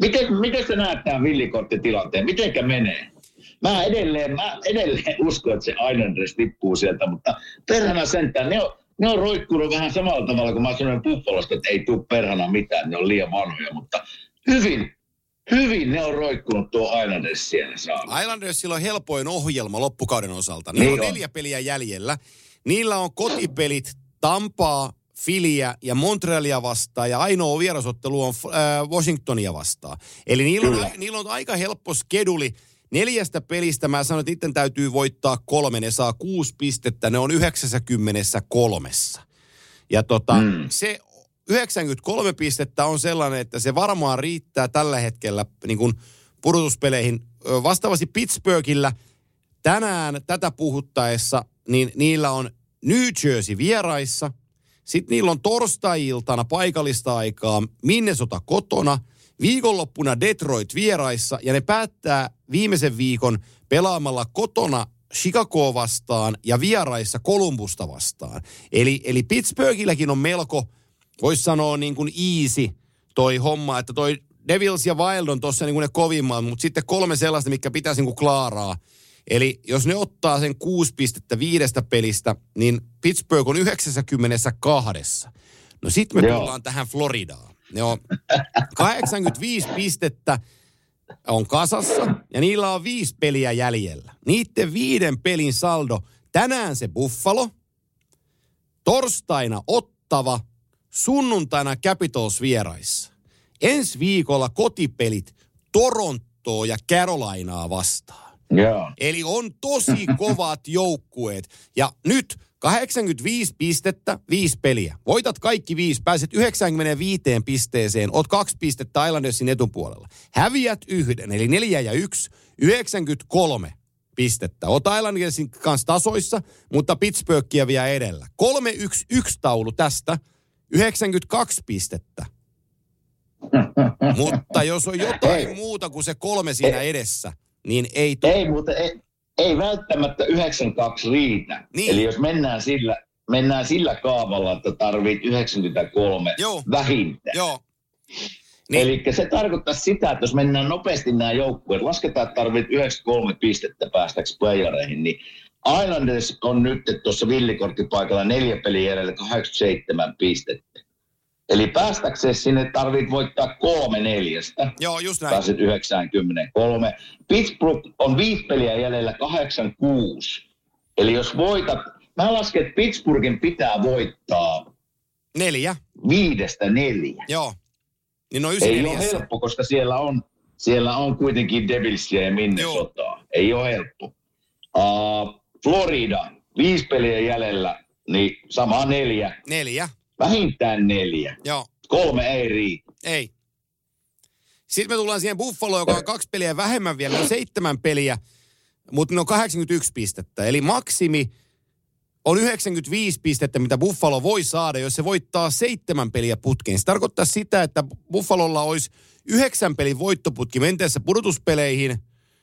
miten, miten sä näet tämän villikorttitilanteen? Mitenkä menee? Mä edelleen, mä edelleen uskon, että se Islanders tippuu sieltä, mutta perhana sentään, ne on, ne on roikkunut vähän samalla tavalla kuin mä sanoin Buffalosta, että ei tule perhana mitään, ne on liian vanhoja, mutta hyvin, hyvin ne on roikkunut tuo Islanders siellä saa. Islandersilla on helpoin ohjelma loppukauden osalta. Niillä Niin on on. neljä peliä jäljellä. Niillä on kotipelit Tampaa, Filiä ja Montrealia vastaan ja ainoa vierasottelu on äh, Washingtonia vastaan. Eli niillä on, Kyllä. niillä on aika helppo skeduli. Neljästä pelistä mä sanoin, että niiden täytyy voittaa kolme. Ne saa kuusi pistettä, ne on 93. Ja tota, mm. Se 93 pistettä on sellainen, että se varmaan riittää tällä hetkellä niin kuin pudotuspeleihin. Vastaavasti Pittsburghillä tänään tätä puhuttaessa, niin niillä on New Jersey vieraissa. Sitten niillä on torstai-iltana paikallista aikaa Minnesota kotona. Viikonloppuna Detroit vieraissa ja ne päättää viimeisen viikon pelaamalla kotona Chicagoa vastaan ja vieraissa Kolumbusta vastaan. Eli, eli Pittsburghilläkin on melko, voisi sanoa niin kuin easy toi homma, että toi Devils ja Wild on tuossa niin kuin ne kovimmat, mutta sitten kolme sellaista, mikä pitäisi niin kuin klaaraa. Eli jos ne ottaa sen kuusi pistettä viidestä pelistä, niin Pittsburgh on 92. No sitten me Joo. tullaan tähän Floridaan. Ne on 85 pistettä on kasassa ja niillä on viisi peliä jäljellä. Niiden viiden pelin saldo, tänään se Buffalo, torstaina Ottava, sunnuntaina Capitals vieraissa. Ensi viikolla kotipelit Torontoa ja Carolinaa vastaan. Joo. Eli on tosi kovat joukkueet. Ja nyt 85 pistettä, viisi peliä. Voitat kaikki viisi, pääset 95 pisteeseen, oot kaksi pistettä Islandersin etupuolella. Häviät yhden, eli neljä ja yksi, 93 pistettä. Oot Islandersin kanssa tasoissa, mutta Pittsburghia vie edellä. 3-1-1 taulu tästä, 92 pistettä. Mutta jos on jotain Ei. muuta kuin se kolme siinä edessä, niin ei tule. Ei, mutta ei, ei välttämättä 92 riitä. Niin. Eli jos mennään sillä, mennään sillä kaavalla, että tarvit 93 Joo. vähintään. Joo. Niin. Eli se tarkoittaa sitä, että jos mennään nopeasti nämä joukkueet, lasketaan, että tarvit 93 pistettä päästäksi playereihin, niin Islanders on nyt tuossa villikorttipaikalla neljä peliä jäljellä 87 pistettä. Eli päästäkseen sinne tarvit voittaa kolme neljästä. Joo, just näin. Pääset 93. Pittsburgh on viisi peliä jäljellä 86. Eli jos voitat, mä lasken, että Pittsburghin pitää voittaa Neljä. viidestä neljä. Joo. Niin no ysi Ei ole neljässä. helppo, koska siellä on, siellä on kuitenkin Devilsia ja Minnesotaa. Ei ole helppo. Uh, Florida, viisi peliä jäljellä, niin sama neljä. Neljä. Vähintään neljä. Joo. Kolme ei riitä. Ei. Sitten me tullaan siihen Buffaloon, joka on kaksi peliä vähemmän vielä. On seitsemän peliä, mutta ne on 81 pistettä. Eli maksimi on 95 pistettä, mitä Buffalo voi saada, jos se voittaa seitsemän peliä putkeen. Se tarkoittaa sitä, että Buffalolla olisi yhdeksän pelin voittoputki menteessä pudotuspeleihin.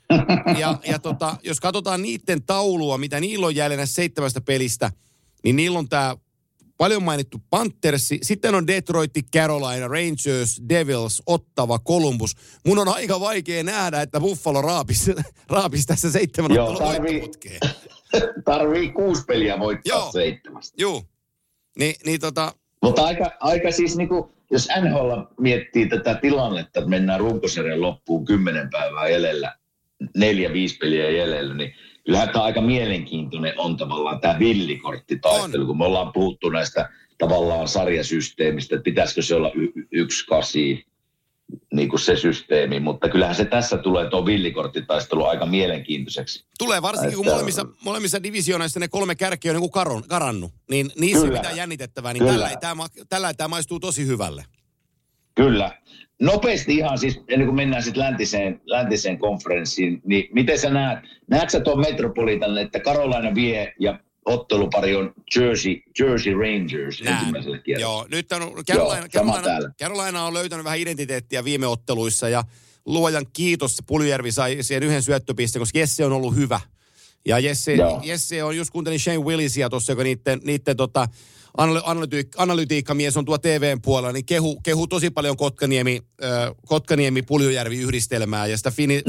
Ja, ja tota, jos katsotaan niiden taulua, mitä niillä on jäljellä seitsemästä pelistä, niin niillä on tämä paljon mainittu Panthersi, sitten on Detroit, Carolina, Rangers, Devils, Ottava, Columbus. Mun on aika vaikea nähdä, että Buffalo raapisi, raapisi tässä seitsemän Joo, ottelun tarvii-. Tarvii kuusi peliä voittaa Joo. seitsemästä. Juu. Ni, niin tota, Mutta aika, aika siis niinku, jos NHL miettii tätä tilannetta, että mennään runkosarjan loppuun kymmenen päivää jäljellä, neljä, viisi peliä jäljellä, niin kyllähän tämä aika mielenkiintoinen on tavallaan tämä villikorttitaistelu, On. kun me ollaan puhuttu näistä tavallaan sarjasysteemistä, että pitäisikö se olla y- y- yksi kasi, niin kuin se systeemi, mutta kyllähän se tässä tulee tuo villikorttitaistelu aika mielenkiintoiseksi. tulee varsinkin, kun Että- molemmissa, molemmissa divisioonissa ne kolme kärkeä on niin kuin karon, karannut. Niin niissä Kyllä. on mitään jännitettävää, niin Kyllä. tällä tämä, tällä tämä maistuu tosi hyvälle. Kyllä. Nopeasti ihan siis, ennen kuin mennään sitten läntiseen, läntiseen konferenssiin, niin miten sä näet, näetkö sä tuon Metropolitan, että Carolina vie ja ottelupari on Jersey, Jersey Rangers Näen. ensimmäisellä kierroksella? Joo, nyt on Carolina, sama Carolina. Carolina on löytänyt vähän identiteettiä viime otteluissa ja luojan kiitos Puljärvi sai siihen yhden syöttöpisteen, koska Jesse on ollut hyvä. Ja Jesse, Joo. Jesse on, just kuuntelin Shane Willisia tuossa, joka niiden, niiden tota, analytiik- analytiikkamies on tuo TVn puolella, niin kehu, kehu tosi paljon Kotkaniemi, äh, Kotkaniemi Puljujärvi yhdistelmää ja sitä fini,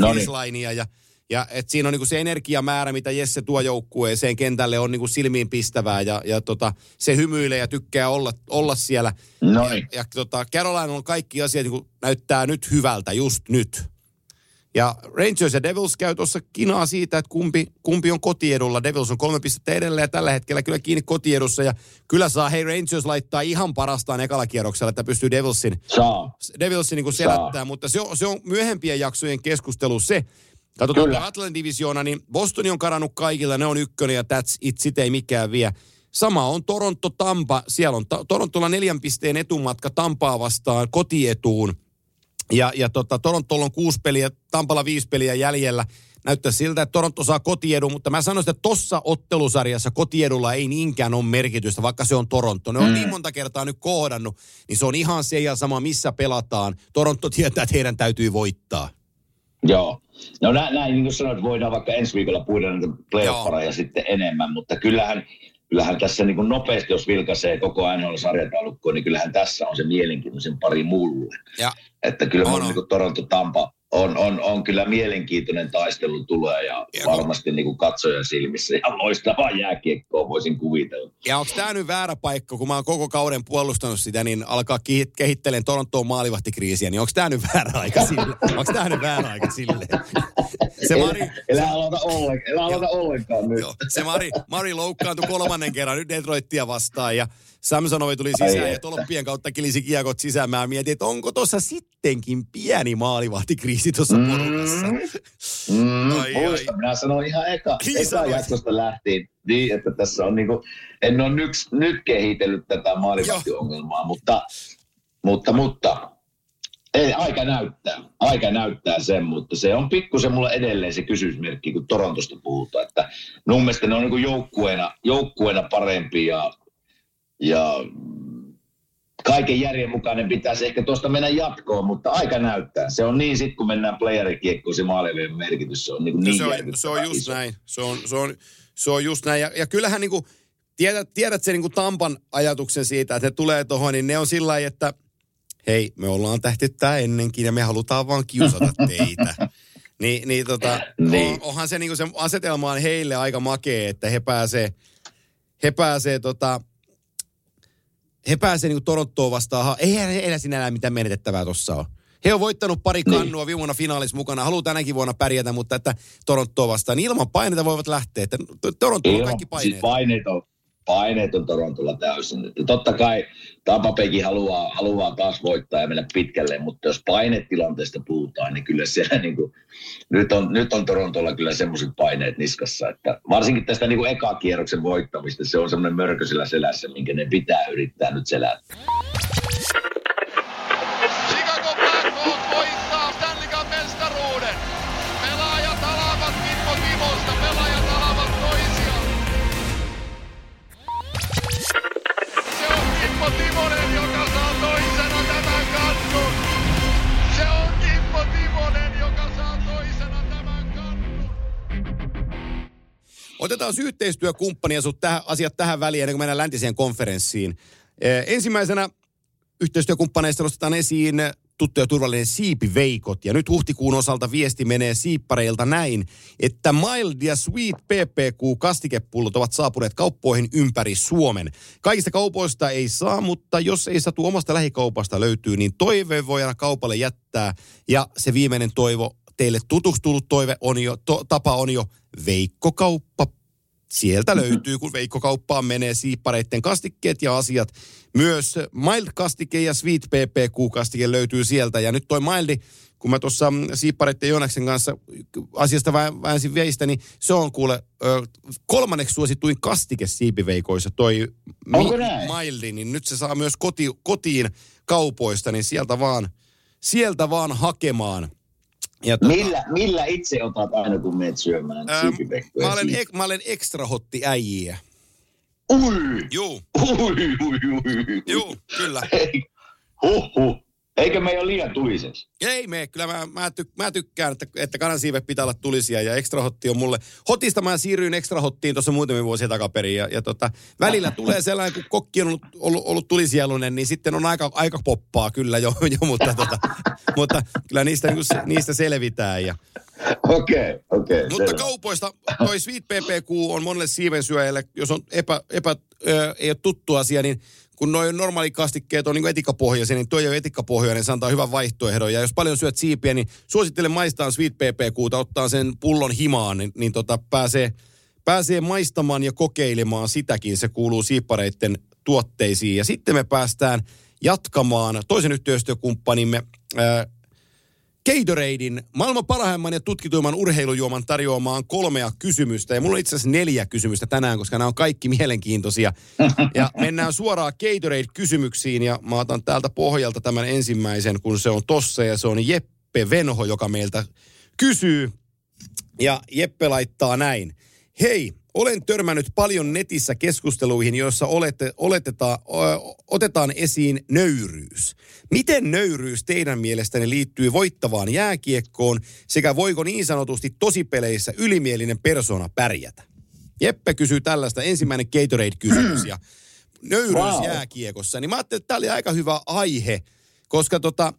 linea ja ja et siinä on niinku se energiamäärä, mitä Jesse tuo joukkueeseen kentälle, on niinku silmiin pistävää. Ja, ja tota, se hymyilee ja tykkää olla, olla siellä. No Ja, ja tota, Carolina on kaikki asiat niinku, näyttää nyt hyvältä, just nyt. Ja Rangers ja Devils käy tuossa kinaa siitä, että kumpi, kumpi on kotiedulla. Devils on kolme pistettä edellä ja tällä hetkellä kyllä kiinni kotiedussa. Ja kyllä saa, hei Rangers laittaa ihan parastaan ekalla kierroksella, että pystyy Devilsin Saa. Devilsin niin Saa. selättää, mutta se on, se on myöhempien jaksojen keskustelu se. Katsotaan Kyllä. Atlantin divisioona, niin Bostoni on karannut kaikilla, ne on ykkönen ja that's it, sitä ei mikään vie. Sama on Toronto-Tampa, siellä on ta- Torontolla neljän pisteen etumatka Tampaa vastaan kotietuun. Ja, ja tota, Torontolla on kuusi peliä, Tampalla viisi peliä jäljellä. Näyttää siltä, että Toronto saa kotiedun, mutta mä sanoisin, että tossa ottelusarjassa kotiedulla ei niinkään ole merkitystä, vaikka se on Toronto. Ne on niin monta kertaa nyt kohdannut, niin se on ihan se ja sama, missä pelataan. Toronto tietää, että heidän täytyy voittaa. Joo. No näin, näin niin kuin sanoit, voidaan vaikka ensi viikolla puhuta näitä playoff-pareja sitten enemmän, mutta kyllähän, kyllähän tässä niin kuin nopeasti, jos vilkaisee koko NHL-sarjataulukkoon, niin kyllähän tässä on se mielenkiintoisen pari mulle. Ja Että kyllä On, mun on. niin kuin Toronto Tampa on, on, on kyllä mielenkiintoinen taistelu tulee ja, Ja- varmasti niin kuin katsojan silmissä ja loistavaa jääkiekkoa voisin kuvitella. Ja onko tämä nyt väärä paikka, kun mä oon koko kauden puolustanut sitä, niin alkaa kehittelen Torontoon maalivahtikriisiä, niin onko tämä nyt väärä aika sille? Onko tämä nyt väärä aika sille? Se Mari, Elä, elä aloita, ollenkaan, elä aloita ollenkaan nyt. Joo, se Mari, Mari loukkaantui kolmannen kerran nyt Detroittia vastaan ja Samsonovi tuli Ai sisään ja että. tolppien kautta kilisi kiekot sisään. Mä mietin, että onko tuossa sittenkin pieni maalivahtikriisi tuossa porukassa. Mm, Ai, ai. muista, minä sanoin ihan eka, Niin eka sanoit. jaksosta lähtien, niin, että tässä on niinku, en ole nyt, nyt kehitellyt tätä maalivahtiongelmaa, mutta, mutta, mutta ei, aika näyttää, aika näyttää sen, mutta se on pikkusen mulle edelleen se kysymysmerkki, kun Torontosta puhutaan, että mun mielestä ne on niinku joukkueena, joukkueena parempi ja, ja kaiken järjen mukainen pitäisi ehkä tuosta mennä jatkoon, mutta aika näyttää. Se on niin sitten, kun mennään playerikiekkoon, se maalivien merkitys, se on niin, niin se, on, se on just iso. näin. Se on, se on, se on just näin. Ja, ja kyllähän niin kuin, tiedät, tiedät sen niin kuin Tampan ajatuksen siitä, että he tulee tuohon, niin ne on sillä lailla, että hei, me ollaan tähty tää ennenkin ja me halutaan vaan kiusata teitä. Niin, niin, tota, niin. On, onhan se, niin se asetelma on heille aika makea, että he pääsee, he pääsee tota, he pääsee niin Torontoon vastaan. Ei heillä sinällään mitään menetettävää tuossa ole. He on voittanut pari niin. kannua niin. viime vuonna finaalissa mukana. Haluaa tänäkin vuonna pärjätä, mutta että Torontoa vastaan. Niin ilman paineita voivat lähteä. Että Toronto on kaikki paineet. Siis paineet on, paineet on Torontolla täysin. Että totta kai Tampa Baykin haluaa, haluaa taas voittaa ja mennä pitkälle, mutta jos painetilanteesta puhutaan, niin kyllä siellä niin kuin, nyt, on, nyt on Torontolla kyllä semmoiset paineet niskassa, että varsinkin tästä niin kuin ekakierroksen voittamista, se on semmoinen mörköisellä selässä, minkä ne pitää yrittää nyt selättää. Otetaan yhteistyökumppania sut tähän, asiat tähän väliin ennen kuin mennään läntiseen konferenssiin. Ensimmäisenä yhteistyökumppaneista nostetaan esiin tuttu ja turvallinen siipiveikot. Ja nyt huhtikuun osalta viesti menee siippareilta näin, että Mild ja Sweet PPQ kastikepullot ovat saapuneet kauppoihin ympäri Suomen. Kaikista kaupoista ei saa, mutta jos ei satu omasta lähikaupasta löytyy, niin toive voi aina kaupalle jättää. Ja se viimeinen toivo, teille tutuksi tullut toive on jo, to, tapa on jo veikkokauppa sieltä löytyy, kun Veikko-kauppaan menee siippareiden kastikkeet ja asiat. Myös Mild-kastike ja Sweet PPQ-kastike löytyy sieltä. Ja nyt toi Mildi, kun mä tuossa siippareiden Jonaksen kanssa asiasta väänsin veistä, niin se on kuule kolmanneksi suosituin kastike siipiveikoissa. Toi mi- Mildi, niin nyt se saa myös koti, kotiin kaupoista, niin sieltä vaan, sieltä vaan hakemaan. Ja tuota, millä, millä itse otat aina, kun menet syömään ää, mä, olen, ek, mä olen ekstra hotti äijiä. Ui! Juu. Ui, ui, ui. Juu, kyllä. Ei. Huhhuh. Eikö me ole liian tuliseksi? Ei me, kyllä mä, mä, tyk, mä tykkään, että, että kanansiivet pitää olla tulisia ja extra hotti on mulle. Hotista mä siirryin extra hottiin tuossa muutamia vuosia takaperin ja, ja tota, välillä tulee sellainen, kun kokki on ollut, ollut, ollut tulisielunen, niin sitten on aika, aika poppaa kyllä jo, jo mutta, tota, mutta kyllä niistä, niin niistä selvitään. Ja, Okei, okay, okei. Okay, Mutta selvä. kaupoista toi Sweet PPQ on monelle siivensyöjälle, jos on epä, epä, ö, ei ole tuttu asia, niin kun noin normaali kastikkeet on niin etikkapohjaisia, niin tuo ei ole etikkapohjainen, se antaa hyvän vaihtoehdon. Ja jos paljon syöt siipiä, niin suosittelen maistaa Sweet PPQta, ottaa sen pullon himaan, niin, niin tota, pääsee, pääsee maistamaan ja kokeilemaan sitäkin. Se kuuluu siippareiden tuotteisiin. Ja sitten me päästään jatkamaan toisen yhteistyökumppanimme ää, Gatoradein maailman parhaimman ja tutkituimman urheilujuoman tarjoamaan kolmea kysymystä. Ja mulla on itse asiassa neljä kysymystä tänään, koska nämä on kaikki mielenkiintoisia. Ja mennään suoraan Gatorade-kysymyksiin ja mä otan täältä pohjalta tämän ensimmäisen, kun se on tossa ja se on Jeppe Venho, joka meiltä kysyy. Ja Jeppe laittaa näin. Hei, olen törmännyt paljon netissä keskusteluihin, joissa olette, oletetaan, otetaan esiin nöyryys. Miten nöyryys teidän mielestänne liittyy voittavaan jääkiekkoon sekä voiko niin sanotusti tosipeleissä ylimielinen persona pärjätä? Jeppe kysyy tällaista ensimmäinen Gatorade-kysymys ja nöyryys wow. jääkiekossa. Niin mä ajattelin, että tämä oli aika hyvä aihe, koska tota,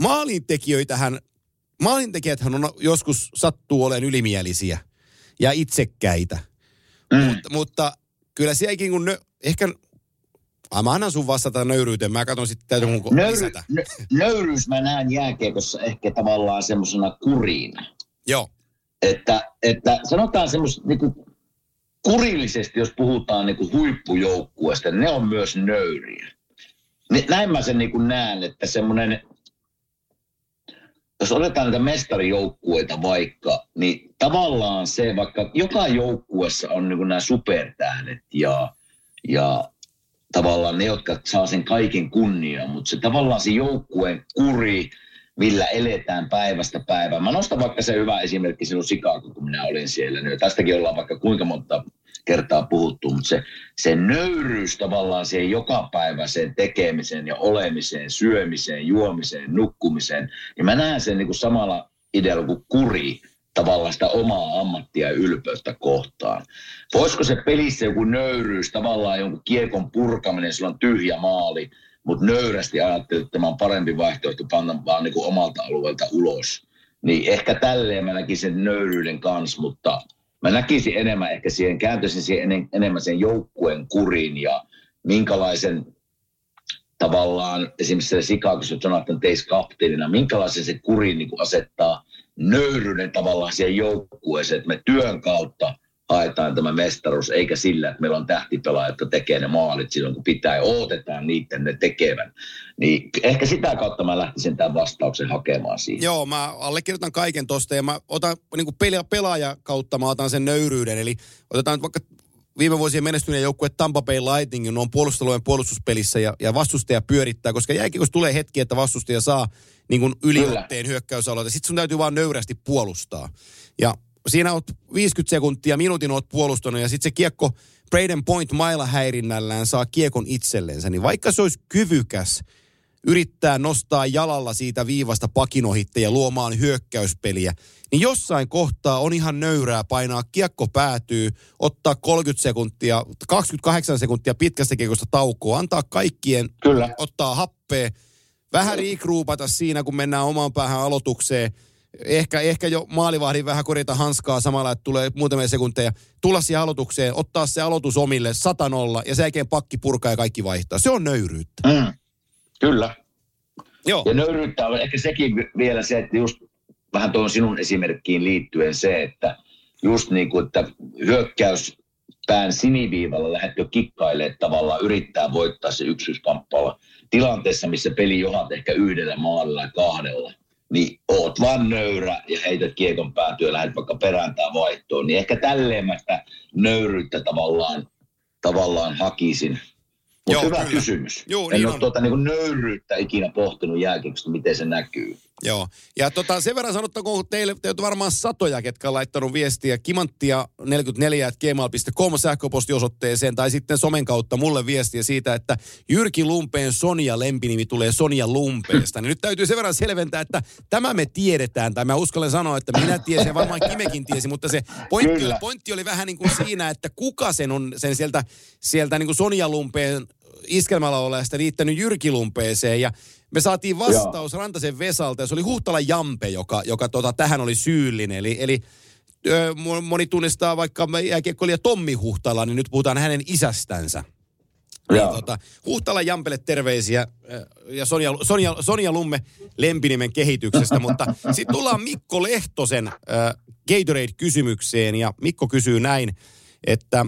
maalintekijöitähän, maalintekijäthän on joskus sattuu olemaan ylimielisiä ja itsekkäitä. Mm. Mutta, mutta kyllä sielläkin kun nö, ehkä Ah, mä annan sun vastata nöyryyteen. Mä katson sitten, täytyy mun Nöyry, lisätä. nöyryys mä näen jääkiekossa ehkä tavallaan semmoisena kuriina. Joo. Että, että sanotaan semmoista niinku kurillisesti, jos puhutaan niinku huippujoukkueesta, ne on myös nöyriä. Näin mä sen niinku näen, että semmoinen jos otetaan näitä mestarijoukkueita vaikka, niin tavallaan se, vaikka joka joukkuessa on niin nämä supertähdet ja, ja tavallaan ne, jotka saa sen kaiken kunnian, mutta se tavallaan se joukkueen kuri, millä eletään päivästä päivään. Mä nostan vaikka se hyvä esimerkki sinun Chicago, kun minä olin siellä. Niin tästäkin ollaan vaikka kuinka monta kertaa puhuttu, mutta se, se nöyryys tavallaan siihen jokapäiväiseen tekemiseen ja olemiseen, syömiseen, juomiseen, nukkumiseen, niin mä näen sen niin kuin samalla idealla kuin kuri tavallaan sitä omaa ammattia ja ylpeyttä kohtaan. Voisiko se pelissä joku nöyryys, tavallaan jonkun kiekon purkaminen, sillä on tyhjä maali, mutta nöyrästi ajattelee, että tämä on parempi vaihtoehto panna vaan niin kuin omalta alueelta ulos. Niin ehkä tälleen mä näkisin sen nöyryyden kanssa, mutta mä näkisin enemmän ehkä siihen, kääntöisin siihen en, enemmän sen joukkueen kurin ja minkälaisen tavallaan esimerkiksi se Chicagossa Jonathan Tays kapteenina, minkälaisen se kurin niin asettaa nöyryyden tavallaan siihen joukkueeseen, että me työn kautta haetaan tämä mestaruus, eikä sillä, että meillä on tähtipelaajat, jotka tekee ne maalit silloin, kun pitää ja odotetaan niiden ne tekevän. Niin ehkä sitä kautta mä lähtisin tämän vastauksen hakemaan siihen. Joo, mä allekirjoitan kaiken tosta ja mä otan niin kuin pelaaja kautta, mä otan sen nöyryyden. Eli otetaan nyt vaikka viime vuosien menestyneen joukkue Tampa Bay Lightning on puolustelujen puolustuspelissä ja, ja vastustaja pyörittää, koska jääkiekossa tulee hetki, että vastustaja saa niin kuin yliotteen hyökkäysaloita. Sitten sun täytyy vaan nöyrästi puolustaa. Ja siinä oot 50 sekuntia, minuutin oot puolustanut ja sitten se kiekko Braden Point mailla häirinnällään saa kiekon itsellensä. Niin vaikka se olisi kyvykäs yrittää nostaa jalalla siitä viivasta pakinohitte ja luomaan hyökkäyspeliä, niin jossain kohtaa on ihan nöyrää painaa kiekko päätyy, ottaa 30 sekuntia, 28 sekuntia pitkästä kiekosta taukoa, antaa kaikkien Kyllä. ottaa happea, vähän riikruupata siinä, kun mennään omaan päähän aloitukseen – ehkä, ehkä jo maalivahdin vähän korjata hanskaa samalla, että tulee muutamia sekunteja, tulla siihen aloitukseen, ottaa se aloitus omille, satanolla ja sen jälkeen pakki purkaa ja kaikki vaihtaa. Se on nöyryyttä. Mm. Kyllä. Joo. Ja nöyryyttä on ehkä sekin vielä se, että just vähän tuon sinun esimerkkiin liittyen se, että just niin kuin, että hyökkäys pään siniviivalla lähdetkö kikkailemaan tavallaan yrittää voittaa se yksityiskamppalla tilanteessa, missä peli johat ehkä yhdellä maalilla ja kahdella niin oot vaan nöyrä ja heität kiekon päätyä ja lähdet vaikka perään tai vaihtoon, niin ehkä tälleen mä sitä nöyryyttä tavallaan, tavallaan hakisin. Mutta hyvä kyllä. kysymys. Joo, en niin ole on. tuota, niin nöyryyttä ikinä pohtinut jälkeen, miten se näkyy. Joo. Ja tota, sen verran sanottakoon teille, te olette varmaan satoja, ketkä on laittanut viestiä kimanttia44.gmail.com sähköpostiosoitteeseen tai sitten somen kautta mulle viestiä siitä, että Jyrki Lumpeen Sonja lempinimi tulee Sonja Lumpeesta. Niin nyt täytyy sen verran selventää, että tämä me tiedetään, tai mä uskallan sanoa, että minä tiesin ja varmaan Kimekin tiesi, mutta se pointti, Kyllä. pointti oli vähän niin kuin siinä, että kuka sen on sen sieltä, sieltä niin kuin Sonja Lumpeen iskelmälaulajasta liittänyt Jyrki Lumpeeseen ja me saatiin vastaus Joo. Rantasen Vesalta ja se oli Huhtala Jampe, joka, joka tota, tähän oli syyllinen. Eli, eli ö, moni tunnistaa vaikka jääkiekkoilija Tommi Huhtala, niin nyt puhutaan hänen isästänsä. Niin, Joo. tota, Huhtala Jampelle terveisiä ja Sonja, Sonja, Sonja Lumme lempinimen kehityksestä, mutta sitten tullaan Mikko Lehtosen äh, Gatorade-kysymykseen ja Mikko kysyy näin, että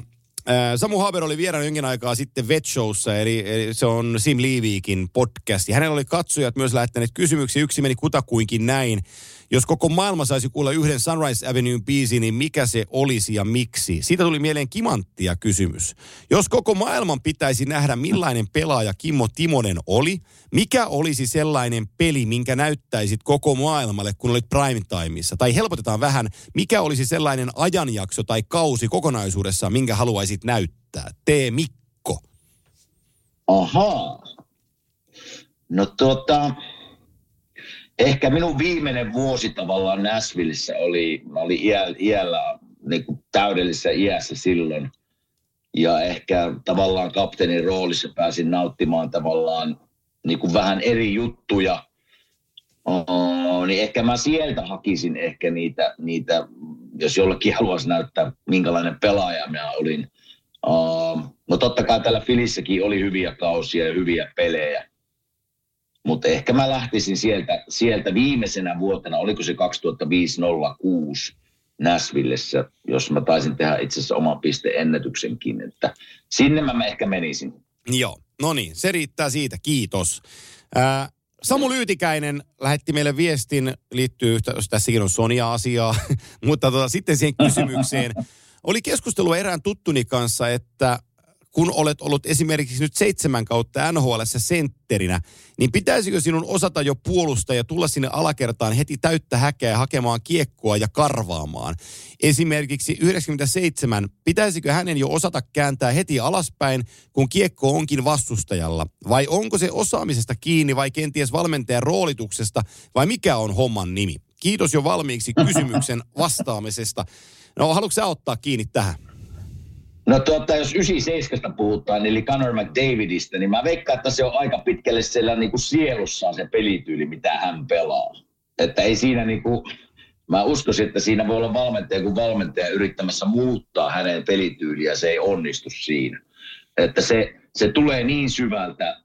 Samu Haber oli vieraana jonkin aikaa sitten Vet Showssa, eli, eli se on Sim Liiviikin podcast. Hänellä oli katsojat myös lähettäneet kysymyksiä. Yksi meni kutakuinkin näin. Jos koko maailma saisi kuulla yhden Sunrise Avenue biisin, niin mikä se olisi ja miksi? Siitä tuli mieleen kimanttia kysymys. Jos koko maailman pitäisi nähdä, millainen pelaaja Kimmo Timonen oli, mikä olisi sellainen peli, minkä näyttäisit koko maailmalle, kun olit prime timeissa? Tai helpotetaan vähän, mikä olisi sellainen ajanjakso tai kausi kokonaisuudessaan, minkä haluaisit näyttää? Tee Mikko. Ahaa. No tota, ehkä minun viimeinen vuosi tavallaan Nashvillessä oli, mä olin iällä, iällä niin kuin täydellisessä iässä silloin. Ja ehkä tavallaan kapteenin roolissa pääsin nauttimaan tavallaan niin kuin vähän eri juttuja. Oh, niin ehkä mä sieltä hakisin ehkä niitä, niitä jos jollekin haluaisi näyttää, minkälainen pelaaja minä olin. Uh, no totta kai täällä Filissäkin oli hyviä kausia ja hyviä pelejä. Mutta ehkä mä lähtisin sieltä, sieltä viimeisenä vuotena, oliko se 2005-06 Nashvillessä, jos mä taisin tehdä itse asiassa oman pisteennätyksenkin, että sinne mä ehkä menisin. Joo, no niin, se riittää siitä, kiitos. Ää, Samu Lyytikäinen lähetti meille viestin, liittyy, tässäkin on Sonia-asiaa, mutta tota, sitten siihen kysymykseen. Oli keskustelu erään tuttuni kanssa, että kun olet ollut esimerkiksi nyt seitsemän kautta NHL sentterinä, niin pitäisikö sinun osata jo puolustaa ja tulla sinne alakertaan heti täyttä häkeä hakemaan kiekkoa ja karvaamaan? Esimerkiksi 97, pitäisikö hänen jo osata kääntää heti alaspäin, kun kiekko onkin vastustajalla? Vai onko se osaamisesta kiinni vai kenties valmentajan roolituksesta vai mikä on homman nimi? Kiitos jo valmiiksi kysymyksen vastaamisesta. No, haluatko sä ottaa kiinni tähän? No tuota, jos 97 puhutaan, eli Conor McDavidistä, niin mä veikkaan, että se on aika pitkälle siellä niin kuin sielussaan se pelityyli, mitä hän pelaa. Että ei siinä niin kuin, mä uskoisin, että siinä voi olla valmentaja kuin valmentaja yrittämässä muuttaa hänen pelityyliä, se ei onnistu siinä. Että se, se tulee niin syvältä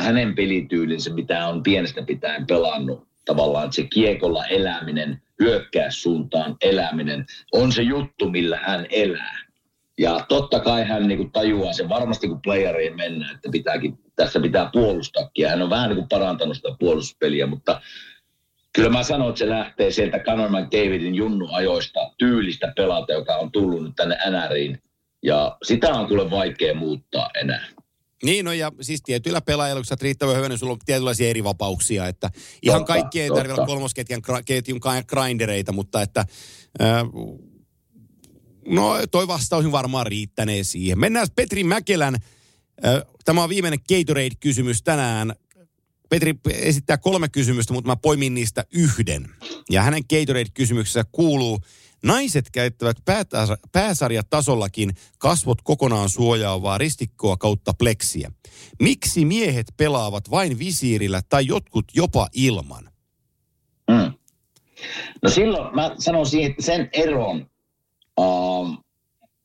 hänen pelityylinsä, mitä on pienestä pitäen pelannut. Tavallaan se kiekolla eläminen, hyökkää suuntaan eläminen on se juttu, millä hän elää. Ja totta kai hän niin kuin tajuaa sen varmasti, kun playeriin mennään, että pitääkin, tässä pitää puolustaakin. Hän on vähän niin kuin parantanut sitä puolustuspeliä, mutta kyllä mä sanon, että se lähtee sieltä Conor McDavidin junnuajoista tyylistä pelata, joka on tullut nyt tänne NRiin. Ja sitä on kyllä vaikea muuttaa enää. Niin, no ja siis tietyillä pelaajilla, kun sä oot riittävän hyvä, niin sulla on tietynlaisia eri vapauksia, että ihan kaikki ei tarvitse olla kolmosketjun ketjun grindereita, mutta että äh, No toi vastaus varmaan riittänee siihen. Mennään Petri Mäkelän. Tämä on viimeinen Gatorade-kysymys tänään. Petri esittää kolme kysymystä, mutta mä poimin niistä yhden. Ja hänen Gatorade-kysymyksessä kuuluu, naiset käyttävät pääsarjatasollakin kasvot kokonaan suojaavaa ristikkoa kautta pleksiä. Miksi miehet pelaavat vain visiirillä tai jotkut jopa ilman? Mm. No silloin mä sanon siihen, että sen eron Um,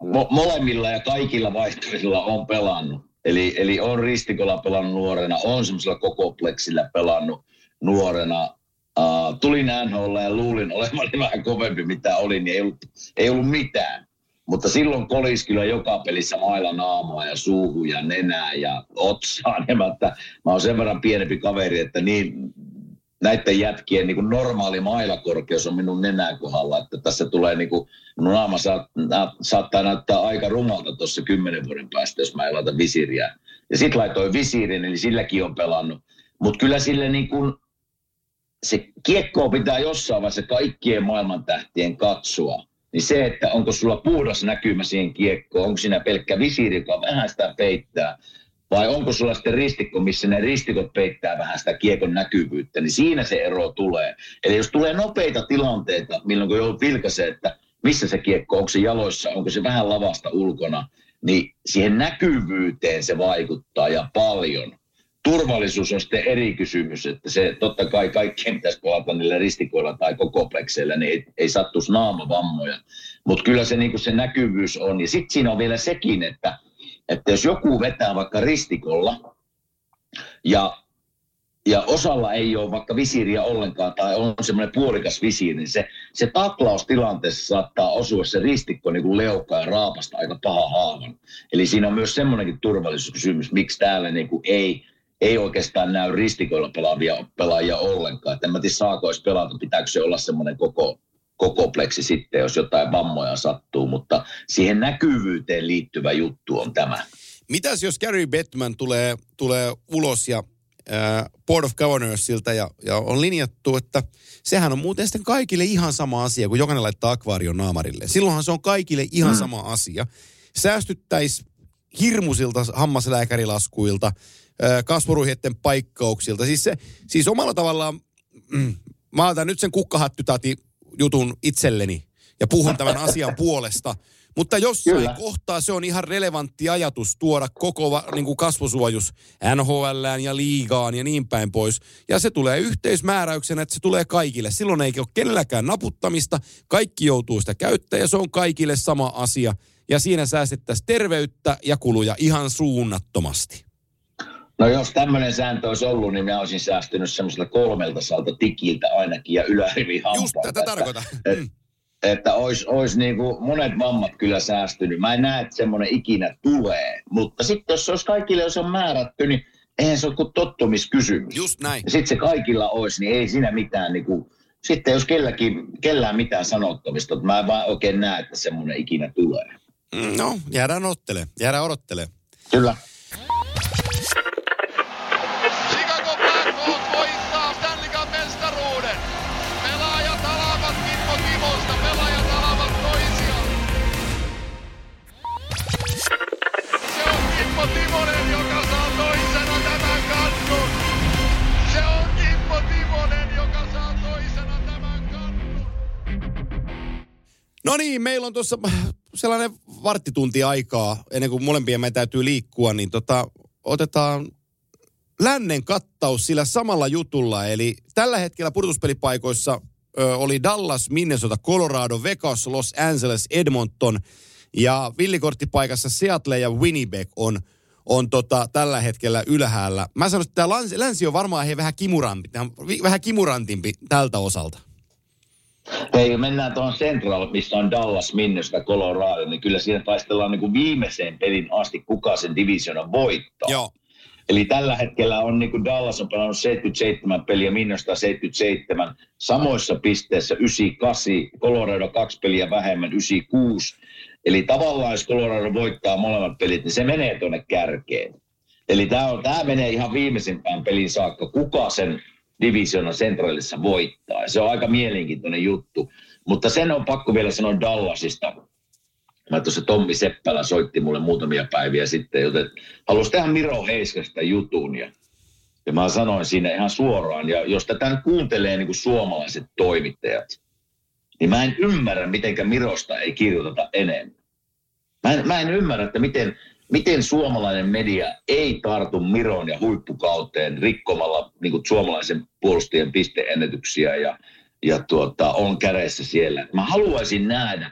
mo- molemmilla ja kaikilla vaihtoehdoilla on pelannut. Eli, eli on ristikolla pelannut nuorena, on semmoisella kokopleksillä pelannut nuorena. Uh, tulin NHL ja luulin olevani vähän kovempi mitä oli, niin ei ollut, ei ollut mitään. Mutta silloin kolis kyllä joka pelissä mailla naamaa ja suuhu ja nenää ja otsaan. Ja mä, että mä oon sen verran pienempi kaveri, että niin näiden jätkien niin kuin normaali mailakorkeus on minun nenän kohdalla, että tässä tulee niin kuin, minun naama saat, na, saattaa näyttää aika rumalta tuossa kymmenen vuoden päästä, jos mä en laita visiiriä. Ja sitten laitoin visiirin, eli silläkin on pelannut. Mutta kyllä sille niin kuin, se kiekko pitää jossain vaiheessa kaikkien maailman tähtien katsoa. Niin se, että onko sulla puhdas näkymä siihen kiekkoon, onko siinä pelkkä visiiri, joka vähän sitä peittää, vai onko sulla sitten ristikko, missä ne ristikot peittää vähän sitä kiekon näkyvyyttä, niin siinä se ero tulee. Eli jos tulee nopeita tilanteita, milloin kun joudut vilkaisee, että missä se kiekko, onko se jaloissa, onko se vähän lavasta ulkona, niin siihen näkyvyyteen se vaikuttaa ja paljon. Turvallisuus on sitten eri kysymys, että se totta kai kaikkien pitäisi pelata niillä ristikoilla tai kokoplekseillä, niin ei, ei sattuisi naamavammoja. Mutta kyllä se, niin se näkyvyys on. Ja sitten siinä on vielä sekin, että – että jos joku vetää vaikka ristikolla ja, ja osalla ei ole vaikka visiiriä ollenkaan tai on semmoinen puolikas visiiri, niin se, se taklaustilanteessa saattaa osua se ristikko niin kuin ja raapasta aika paha haavan. Eli siinä on myös semmoinenkin turvallisuuskysymys, miksi täällä niin kuin ei, ei oikeastaan näy ristikoilla pelaavia pelaajia ollenkaan. Että en mä tiedä, saako pelata, pitääkö se olla semmoinen koko, kokopleksi sitten, jos jotain vammoja sattuu, mutta siihen näkyvyyteen liittyvä juttu on tämä. Mitäs jos Gary Bettman tulee, tulee ulos ja äh, Board of Governorsilta ja, ja on linjattu, että sehän on muuten sitten kaikille ihan sama asia, kun jokainen laittaa akvaarion naamarille. Silloinhan se on kaikille ihan mm. sama asia. Säästyttäisi hirmuisilta hammaslääkärilaskuilta, äh, paikkauksilta. Siis, se, siis omalla tavallaan, mm, mä otan nyt sen kukkahattytati jutun itselleni ja puhun tämän asian puolesta. Mutta jossain Kyllä. kohtaa se on ihan relevantti ajatus tuoda koko niin kuin kasvusuojus NHLään ja liigaan ja niin päin pois. Ja se tulee yhteismääräyksenä, että se tulee kaikille. Silloin ei ole kenelläkään naputtamista. Kaikki joutuu sitä käyttämään ja se on kaikille sama asia. Ja siinä säästettäisiin terveyttä ja kuluja ihan suunnattomasti. No jos tämmöinen sääntö olisi ollut, niin minä olisin säästynyt semmoisella kolmelta salta tikiltä ainakin ja ylärivi Just tätä tarkoitan. Että, mm. että olisi, olisi niin kuin monet vammat kyllä säästynyt. Mä en näe, että semmoinen ikinä tulee. Mutta sitten jos se olisi kaikille, jos on määrätty, niin eihän se ole kuin tottumiskysymys. Just näin. Ja sitten se kaikilla olisi, niin ei siinä mitään niin kuin, sitten jos kelläkin, kellään mitään sanottamista, mä en vaan oikein näe, että semmoinen ikinä tulee. Mm, no, jäädään odottele, jäädään odottele. Kyllä. Niin, meillä on tuossa sellainen varttitunti aikaa, ennen kuin molempien meidän täytyy liikkua, niin tota, otetaan lännen kattaus sillä samalla jutulla. Eli tällä hetkellä pudotuspelipaikoissa ö, oli Dallas, Minnesota, Colorado, Vegas, Los Angeles, Edmonton ja villikorttipaikassa Seattle ja Winnipeg on, on tota, tällä hetkellä ylhäällä. Mä sanoisin, että tämä länsi, on varmaan hei, vähän, kimurampi, vähän kimurantimpi tältä osalta. Hei, mennään tuohon Central, missä on Dallas, Minnesota, Colorado, niin kyllä siinä taistellaan niin kuin viimeiseen pelin asti, kuka sen divisionan voittaa. Joo. Eli tällä hetkellä on niin kuin Dallas on pelannut 77 peliä, Minnesota 77, samoissa pisteissä 98, Colorado kaksi peliä vähemmän 96. Eli tavallaan jos Colorado voittaa molemmat pelit, niin se menee tuonne kärkeen. Eli tämä, on, tämä menee ihan viimeisimpään pelin saakka, kuka sen divisionan centralissa voittaa. Ja se on aika mielenkiintoinen juttu. Mutta sen on pakko vielä sanoa Dallasista. Mä tuossa Tommi Seppälä soitti mulle muutamia päiviä sitten, joten halusi tehdä Miro Heiskasta jutun. Ja, ja mä sanoin siinä ihan suoraan, ja jos tätä kuuntelee niin kuin suomalaiset toimittajat, niin mä en ymmärrä, mitenkä Mirosta ei kirjoiteta enemmän. Mä en, mä en ymmärrä, että miten, miten suomalainen media ei tartu Miron ja huippukauteen rikkomalla niin kuin suomalaisen puolustajien pisteennätyksiä ja, ja tuota, on kädessä siellä. Mä haluaisin nähdä,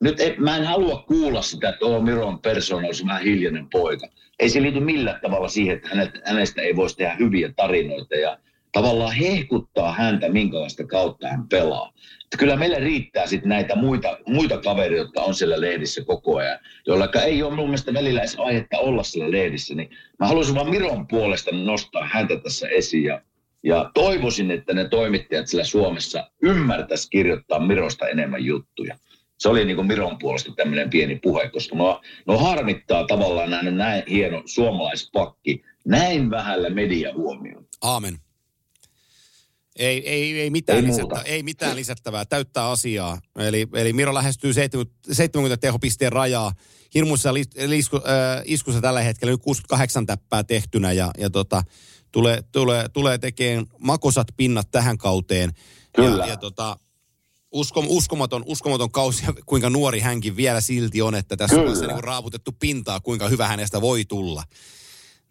nyt ei, mä en halua kuulla sitä, että oh, Miron persona olisi vähän hiljainen poika. Ei se liity millään tavalla siihen, että hänestä ei voisi tehdä hyviä tarinoita ja tavallaan hehkuttaa häntä, minkälaista kautta hän pelaa. Että kyllä meille riittää sitten näitä muita, muita kavereita, jotka on siellä lehdissä koko ajan, joilla ei ole mun mielestä välillä edes aihetta olla siellä lehdissä. Niin mä haluaisin vaan Miron puolesta nostaa häntä tässä esiin ja, ja toivoisin, että ne toimittajat siellä Suomessa ymmärtäisi kirjoittaa Mirosta enemmän juttuja. Se oli niin kuin Miron puolesta tämmöinen pieni puhe, koska no, no harmittaa tavallaan näin, näin hieno suomalaispakki näin vähällä mediahuomioon. Aamen. Ei, ei, ei, mitään Ei muuta. lisättä, ei mitään lisättävää, täyttää asiaa. Eli, eli Miro lähestyy 70, 70 tehopisteen rajaa. Hirmuissa lis, lisku, äh, iskussa tällä hetkellä nyt 68 täppää tehtynä ja, ja tota, tulee, tulee, tulee tekemään makosat pinnat tähän kauteen. Kyllä. Ja, ja tota, uskom, uskomaton, uskomaton kausi, kuinka nuori hänkin vielä silti on, että tässä Kyllä. on se niin raaputettu pintaa, kuinka hyvä hänestä voi tulla.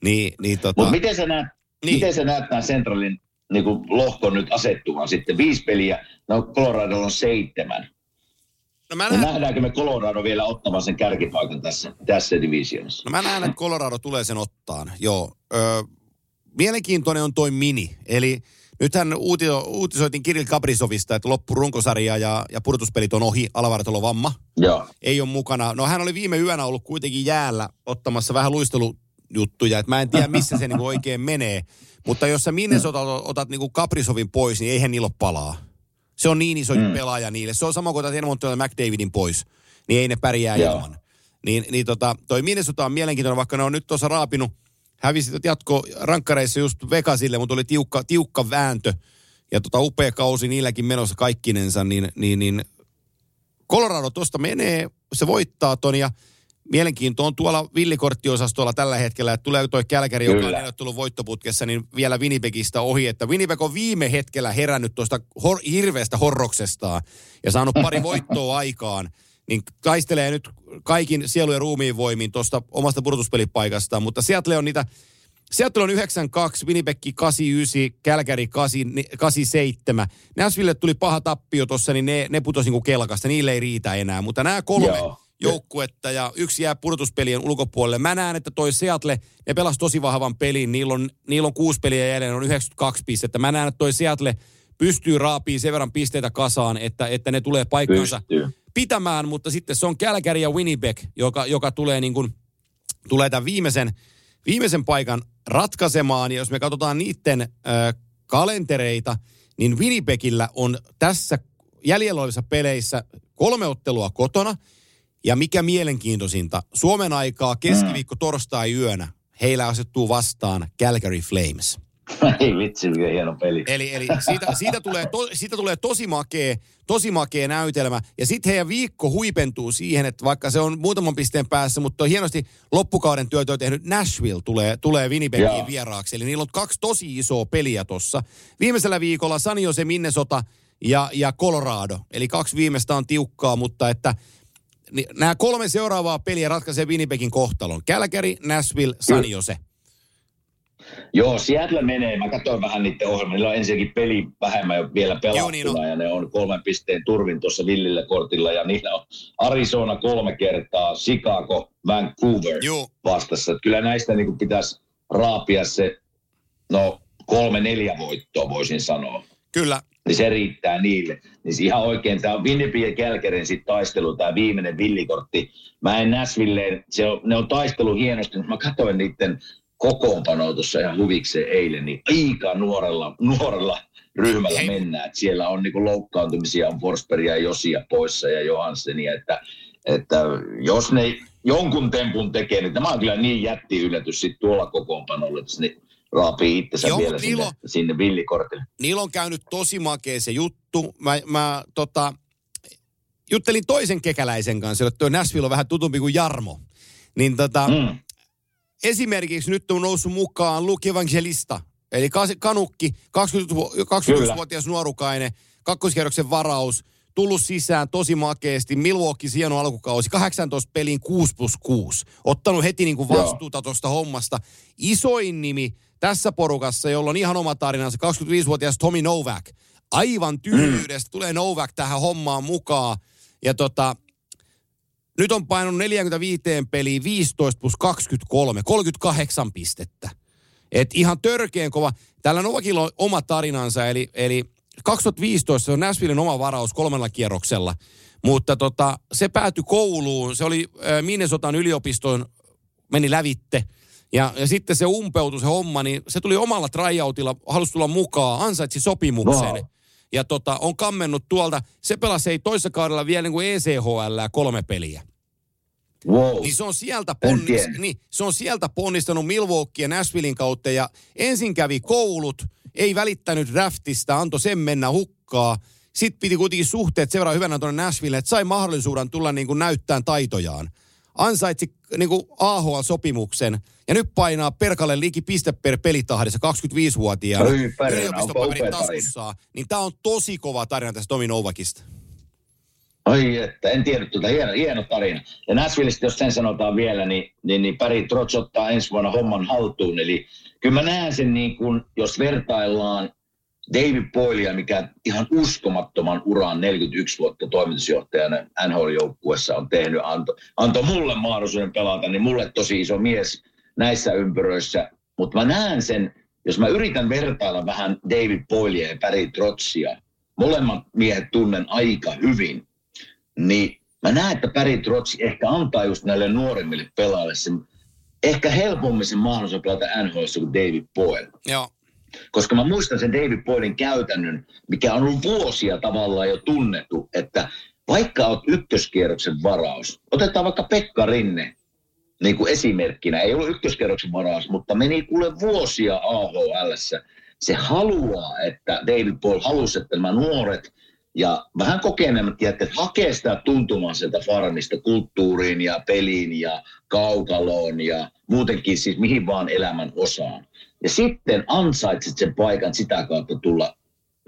Niin, niin tota, Mutta miten sä näet, niin. miten sä näet tämän Centralin niin kuin lohkon nyt asettuvan sitten? Viisi peliä, no Colorado on seitsemän. no mä Ja näen, nähdäänkö me Colorado vielä ottamaan sen kärkipaikan tässä, tässä divisionissa? No mä näen, että Colorado tulee sen ottaan, joo. Ö, mielenkiintoinen on toi mini, eli nythän uutio, uutisoitiin Kirill Kaprizovista, että loppu runkosarja ja, ja pudotuspelit on ohi, vamma. Joo. Ei ole mukana. No hän oli viime yönä ollut kuitenkin jäällä ottamassa vähän luistelujuttuja, että mä en tiedä missä se niinku oikein menee. Mutta jos sä Minnesota otat niinku Kaprizovin pois, niin eihän niillä ole palaa. Se on niin iso mm. pelaaja niille. Se on sama kuin otat Edmonton ja McDavidin pois, niin ei ne pärjää Joo. ilman. Niin, niin tota, toi Minnesota on mielenkiintoinen, vaikka ne on nyt tuossa raapinut, hävisit jatko rankkareissa just Vegasille, mutta oli tiukka, tiukka vääntö. Ja tota upea kausi niilläkin menossa kaikkinensa, niin, niin, niin Colorado tuosta menee, se voittaa ton ja mielenkiinto on tuolla villikorttiosastolla tällä hetkellä, että tulee toi Kälkäri, joka on Kyllä. neuvottelun voittoputkessa, niin vielä Winnipegistä ohi, että Winnipeg on viime hetkellä herännyt tuosta hor- hirveästä horroksestaan ja saanut pari voittoa aikaan, niin taistelee nyt kaikin sielu- ja ruumiin voimin tuosta omasta pudotuspelipaikastaan, mutta Seattle on niitä Seattle on 92, Winnipeg 89, Kälkäri 87. Nashville tuli paha tappio tuossa, niin ne, ne putosi niinku kelkasta. Niille ei riitä enää. Mutta nämä kolme Joo. Joukkuetta ja yksi jää pudotuspelien ulkopuolelle. Mä näen, että toi Seattle, ne pelasi tosi vahvan pelin. Niillä on, niillä on kuusi peliä jäljellä, on 92 pistettä. Mä näen, että toi Seattle pystyy raapiin sen verran pisteitä kasaan, että, että ne tulee paikkansa Pystyy. pitämään, mutta sitten se on Kälkäri ja Winnipeg, joka, joka tulee niin kuin, tulee tämän viimeisen, viimeisen paikan ratkaisemaan. Ja jos me katsotaan niiden ö, kalentereita, niin Winnipegillä on tässä jäljellä olevissa peleissä kolme ottelua kotona Ja mikä mielenkiintoisinta, Suomen aikaa keskiviikko torstai yönä heillä asettuu vastaan Calgary Flames. Ei vitsi, mikä hieno peli. Eli, eli siitä, siitä, tulee to, siitä tulee tosi makea, tosi makea näytelmä. Ja sitten heidän viikko huipentuu siihen, että vaikka se on muutaman pisteen päässä, mutta on hienosti loppukauden työtä tehnyt Nashville tulee, tulee Winnipegiin vieraaksi. Eli niillä on kaksi tosi isoa peliä tossa. Viimeisellä viikolla San Jose, Minnesota ja, ja Colorado. Eli kaksi viimeistä on tiukkaa, mutta että ni- nämä kolme seuraavaa peliä ratkaisee Winnipegin kohtalon. Calgary, Nashville, San Jose. Joo, Seattle menee. Mä katsoin vähän niiden ohjelmaa. Niillä on ensinnäkin peli vähemmän jo vielä pelattuna Joo, niin on. ja ne on kolmen pisteen turvin tuossa villillä kortilla ja niillä on Arizona kolme kertaa, Chicago, Vancouver Joo. vastassa. Että kyllä näistä niin pitäisi raapia se, no kolme neljä voittoa voisin sanoa. Kyllä, Niin se riittää niille. Niin ihan oikein, tämä on Winnipeg ja Kälkärin sit taistelu, tämä viimeinen villikortti. Mä en Näsvilleen, se on, ne on taistelu hienosti, mutta mä katsoin niiden kokoonpanoa tuossa ihan huvikseen eilen, niin aika nuorella, nuorella ryhmällä Hei. mennään. Et siellä on niinku loukkaantumisia, on Forsbergia ja Josia poissa ja Johanssenia, että, että jos ne jonkun tempun tekee, niin tämä on kyllä niin jätti yllätys sitten tuolla kokoonpanolla, että ne raapii itsensä Joo, vielä sinne, on- sinne villikortille. niillä on käynyt tosi makea se juttu. Mä, mä tota, juttelin toisen kekäläisen kanssa, jolle tuo Nashville on vähän tutumpi kuin Jarmo. Niin tota, mm. Esimerkiksi nyt on noussut mukaan Luke Evangelista, eli kanukki, 20, 21-vuotias nuorukainen, kakkoskierroksen varaus, tullut sisään tosi makeesti, Milwaukee hieno alkukausi, 18 peliin 6 plus 6. Ottanut heti niin kuin vastuuta tuosta hommasta. Isoin nimi tässä porukassa, jolla on ihan oma tarinansa, 25-vuotias Tommy Novak. Aivan tyhjyydestä tulee Novak tähän hommaan mukaan. Ja tota, nyt on painunut 45 peliin 15 plus 23, 38 pistettä. Et ihan törkeen kova. Tällä Novakilla on oma tarinansa, eli, eli 2015 se on Nashvillen oma varaus kolmella kierroksella. Mutta tota, se päätyi kouluun, se oli Minnesotan yliopiston, meni lävitte. Ja, ja sitten se umpeutui se homma, niin se tuli omalla tryoutilla, halusi tulla mukaan, ansaitsi sopimuksen. Wow. Ja tota, on kammennut tuolta, se pelasi ei toissa kaudella vielä niin kuin ECHL kolme peliä. Wow. Niin se on sieltä, En ponnis, tiennyt. niin, se on sieltä ponnistanut Milwaukee ja Nashvillein kautta ja ensin kävi koulut, ei välittänyt draftista, antoi sen mennä hukkaa. Sitten piti kuitenkin suhteet sen verran hyvänä tuonne Nashville, että sai mahdollisuuden tulla niin kuin näyttämään taitojaan. Ansaitsi niin kuin AHL-sopimuksen ja nyt painaa perkalle liiki piste per pelitahdissa 25-vuotiaana. Oi, perhana, yliopistopaperit onpa upea tarina. taskussaan. Niin tämä on tosi kova tarina tästä Tomi Novakista. Ai että, en tiedä tuota, hieno, hieno tarina. Ja Nashvillestä, jos sen sanotaan vielä, niin, niin, niin Päri Trots ottaa ensi vuonna homman haltuun. Eli kyllä mä näen sen niin kuin, jos vertaillaan David Boylea, mikä ihan uskomattoman uran 41 vuotta toimitusjohtajana NHL-joukkuessa on tehnyt, antoi anto mulle mahdollisuuden pelata, niin mulle tosi iso mies näissä ympyröissä. Mutta mä näen sen, jos mä yritän vertailla vähän David Boylea ja Päri Trotsia, molemmat miehet tunnen aika hyvin, niin mä näen, että Päri Trotsi ehkä antaa just näille nuoremmille pelaajille sen, ehkä helpommin sen mahdollisuuden pelata NHL kuin David Boyle. Joo. Koska mä muistan sen David Boylen käytännön, mikä on ollut vuosia tavallaan jo tunnettu, että vaikka oot ykköskierroksen varaus, otetaan vaikka Pekka Rinne niin kuin esimerkkinä, ei ollut ykköskierroksen varaus, mutta meni kuule vuosia AHL. Se haluaa, että David Boyle halusi, että nämä nuoret ja vähän kokeneemmat jätkät hakee sitä tuntumaa sieltä farmista kulttuuriin ja peliin ja kaukaloon ja muutenkin siis mihin vaan elämän osaan. Ja sitten ansaitsit sen paikan sitä kautta tulla,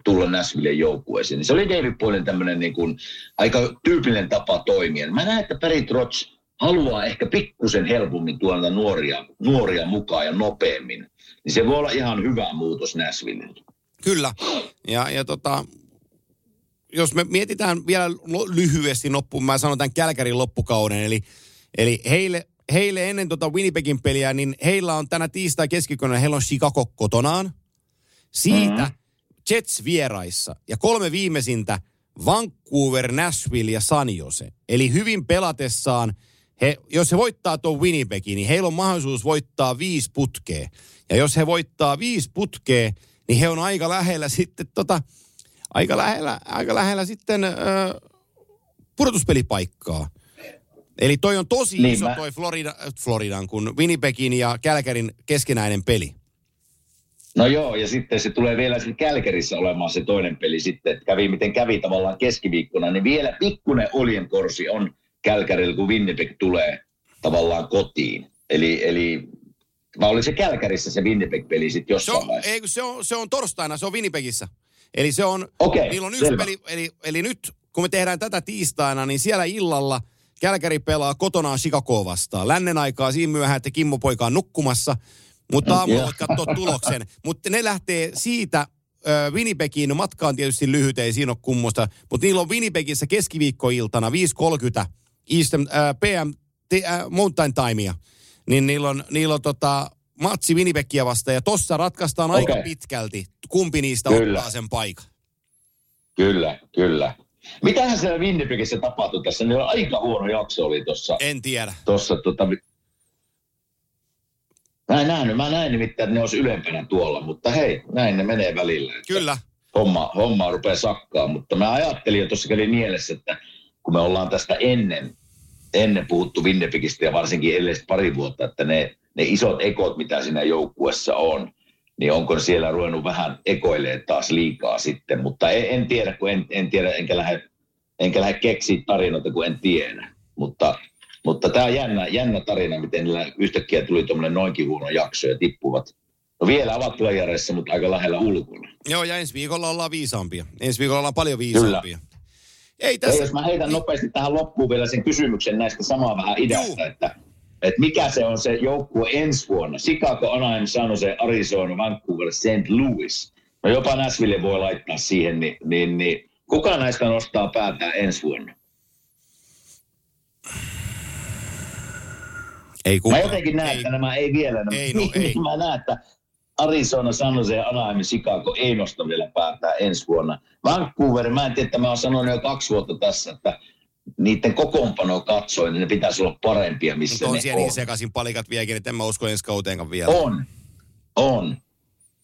tulla Nashvillen joukkueeseen. Niin se oli David Boylen tämmöinen niin kuin aika tyypillinen tapa toimia. Mä näen, että Perry Trotz haluaa ehkä pikkusen helpommin tuoda nuoria, nuoria mukaan ja nopeammin. Niin se voi olla ihan hyvä muutos Nashvillelle. Kyllä. Ja, ja tota, jos me mietitään vielä lyhyesti loppuun, mä sanon tämän Kälkärin loppukauden, eli, eli heille, heille ennen tota Winnipegin peliä, niin heillä on tänä tiistai keskiviikkona, heillä on Chicago kotonaan. Siitä mm-hmm. Jets vieraissa ja kolme viimeisintä Vancouver, Nashville ja San Jose. Eli hyvin pelatessaan, he, jos he voittaa tuon Winnipegin, niin heillä on mahdollisuus voittaa viisi putkea. Ja jos he voittaa viisi putkea, niin he on aika lähellä sitten tota, aika lähellä, aika lähellä sitten ö, pudotuspelipaikkaa. Eli toi on tosi Niin, iso mä- toi Florida, Floridan kun Winnipegin ja Kälkärin keskinäinen peli. No joo, ja sitten se tulee vielä sitten Kälkärissä olemaan se toinen peli sitten, että kävi miten kävi tavallaan keskiviikkona, niin vielä pikkunen oljenkorsi on Kälkärillä, kun Winnipeg tulee tavallaan kotiin. Eli, eli vai oli se Kälkärissä se Winnipeg-peli sitten Se jossain on, vaiheessa? ei, se, on, se on torstaina, se on Winnipegissä. Eli se on, Okei, niillä on yksi selvä. peli, eli, eli nyt kun me tehdään tätä tiistaina, niin siellä illalla Kälkäri pelaa kotonaan Chicagoa vastaan. Lännen aikaa siinä myöhään, että Kimmo poika on nukkumassa, mutta aamulla voit katsoa tuloksen. Mutta ne lähtee siitä Winnipegiin, no matka on tietysti lyhyt, ei siinä ole kummosta, mutta niillä on Winnipegissä keskiviikkoiltana 5.30 Eastern, äh, PM, te, äh, Mountain Timea, niin niillä on, niillä on tota, matsi Winnipegia vastaan, ja tossa ratkaistaan aika Okei. pitkälti, kumpi niistä Kyllä. ottaa sen paikan. Kyllä, kyllä. Mitähän siellä Winnipegissä tapahtui tässä? Niin aika huono jakso oli tuossa. En tiedä. Tossa, tota, mä en nähnyt, mä näin nimittäin, että ne olisi ylempänä tuolla, mutta hei, näin ne menee välillä. Kyllä. Homma, homma rupeaa sakkaa, mutta mä ajattelin jo tuossa kävi mielessä, että kun me ollaan tästä ennen, ennen puhuttu Winnipegistä ja varsinkin edelliset pari vuotta, että ne, ne isot ekot, mitä siinä joukkuessa on, niin onko siellä ruvennut vähän ekoilee taas liikaa sitten, mutta en, en tiedä, kun en, en tiedä, enkä lähde, enkä lähde keksiä tarinoita, kun en tiedä. Mutta, mutta tämä on jännä, jännä tarina, miten niillä yhtäkkiä tuli tuommoinen noinkin huono jakso ja tippuvat. No vielä ovat playareissa, mutta aika lähellä ulkona. Joo, ja ensi viikolla ollaan viisaampia. Ensi viikolla ollaan paljon viisaampia. Ei Ja tässä... jos mä heitän nopeasti tähän loppuun vielä sen kysymyksen näistä samaa vähän idästä, Juu. että, että mikä se on se joukkue ensi vuonna? Chicago, Anaheim, San Jose, Arizona, Vancouver, St. Louis. No jopa Nashville voi laittaa siihen, niin, niin, niin kuka näistä nostaa päätään ensi vuonna? Ei Mä kukaan. jotenkin näen, ei. että nämä ei vielä. Ei, no niin, ei. mä näen, että Arizona, San Jose, Anaheim, Chicago ei nosta vielä päätään ensi vuonna. Vancouver, mä en tiedä, että mä oon sanonut jo kaksi vuotta tässä, että niiden kokoonpano katsoen, niin ne pitäisi olla parempia, missä on ne siellä on. niin sekaisin palikat vieläkin, että en mä usko ensi kauteenkaan vielä. On, on.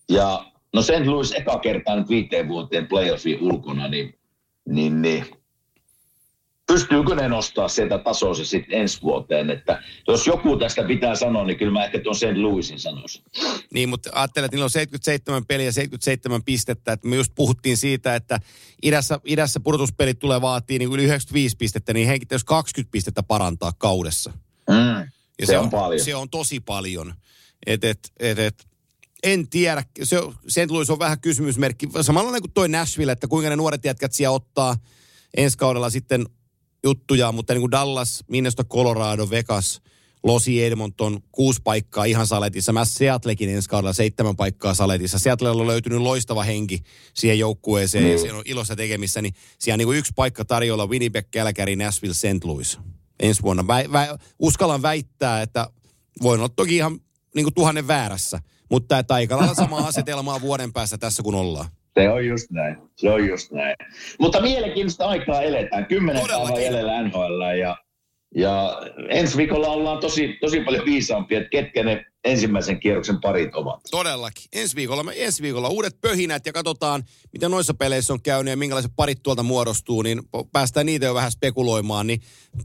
Ja no St. Louis eka kertaa nyt viiteen vuoteen playoffin ulkona, niin, niin, niin pystyykö ne nostaa sieltä tasoa sitten ensi vuoteen, että jos joku tästä pitää sanoa, niin kyllä mä ehkä tuon St. Louisin sanoisin. Niin, mutta ajattelen, että niillä on 77 peliä ja 77 pistettä. Että me just puhuttiin siitä, että idässä, idässä pudotuspelit tulee vaatii niin yli 95 pistettä, niin henki jos 20 pistettä parantaa kaudessa. Mm. Ja Se on paljon. Se on tosi paljon. Et, et, et, et, en tiedä. Se, on- St. Louis on vähän kysymysmerkki. Samalla kuin toi Nashville, että kuinka ne nuoret jätkät siellä ottaa ensi kaudella sitten juttuja, mutta niin kuin Dallas, Minnesota, Colorado, Vegas, Losi Edmonton, kuusi paikkaa ihan saletissa. Mä Seattlekin ensi kaudella seitsemän paikkaa saletissa. Seattlella on löytynyt loistava henki siihen joukkueeseen ja Niin. siellä on ilossa tekemissä. Niin siellä on niin kuin yksi paikka tarjolla Winnipeg, Calgary, Nashville, St. Louis ensi vuonna. Vä, vä, uskallan väittää, että voin olla toki ihan niin kuin tuhannen väärässä, mutta että aika lailla samaa asetelmaa vuoden päässä tässä kun ollaan. Se on just näin. Se on just näin. Mutta mielenkiintoista aikaa eletään. Kymmenen päivää jäljellä NHL ja, ja ensi viikolla ollaan tosi, tosi paljon viisaampia, että ketkä ne ensimmäisen kierroksen parit ovat. Todellakin. Ensi viikolla, me, ensi viikolla uudet pöhinät ja katsotaan, miten noissa peleissä on käynyt ja minkälaiset parit tuolta muodostuu, niin päästään niitä jo vähän spekuloimaan, niin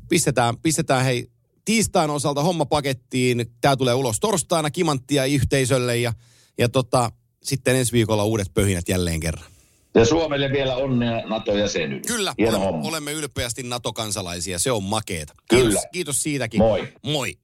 pistetään, pistetään hei tiistain osalta homma pakettiin. Tämä tulee ulos torstaina kimanttia yhteisölle ja, ja tota, sitten ensi viikolla uudet pöhinät jälleen kerran. Ja Suomelle vielä onnea NATO-jäsenyys. Kyllä, Hieno olemme, homma. olemme ylpeästi NATO-kansalaisia. Se on makeeta. Kyllä. Kiitos, kiitos siitäkin. Moi. Moi.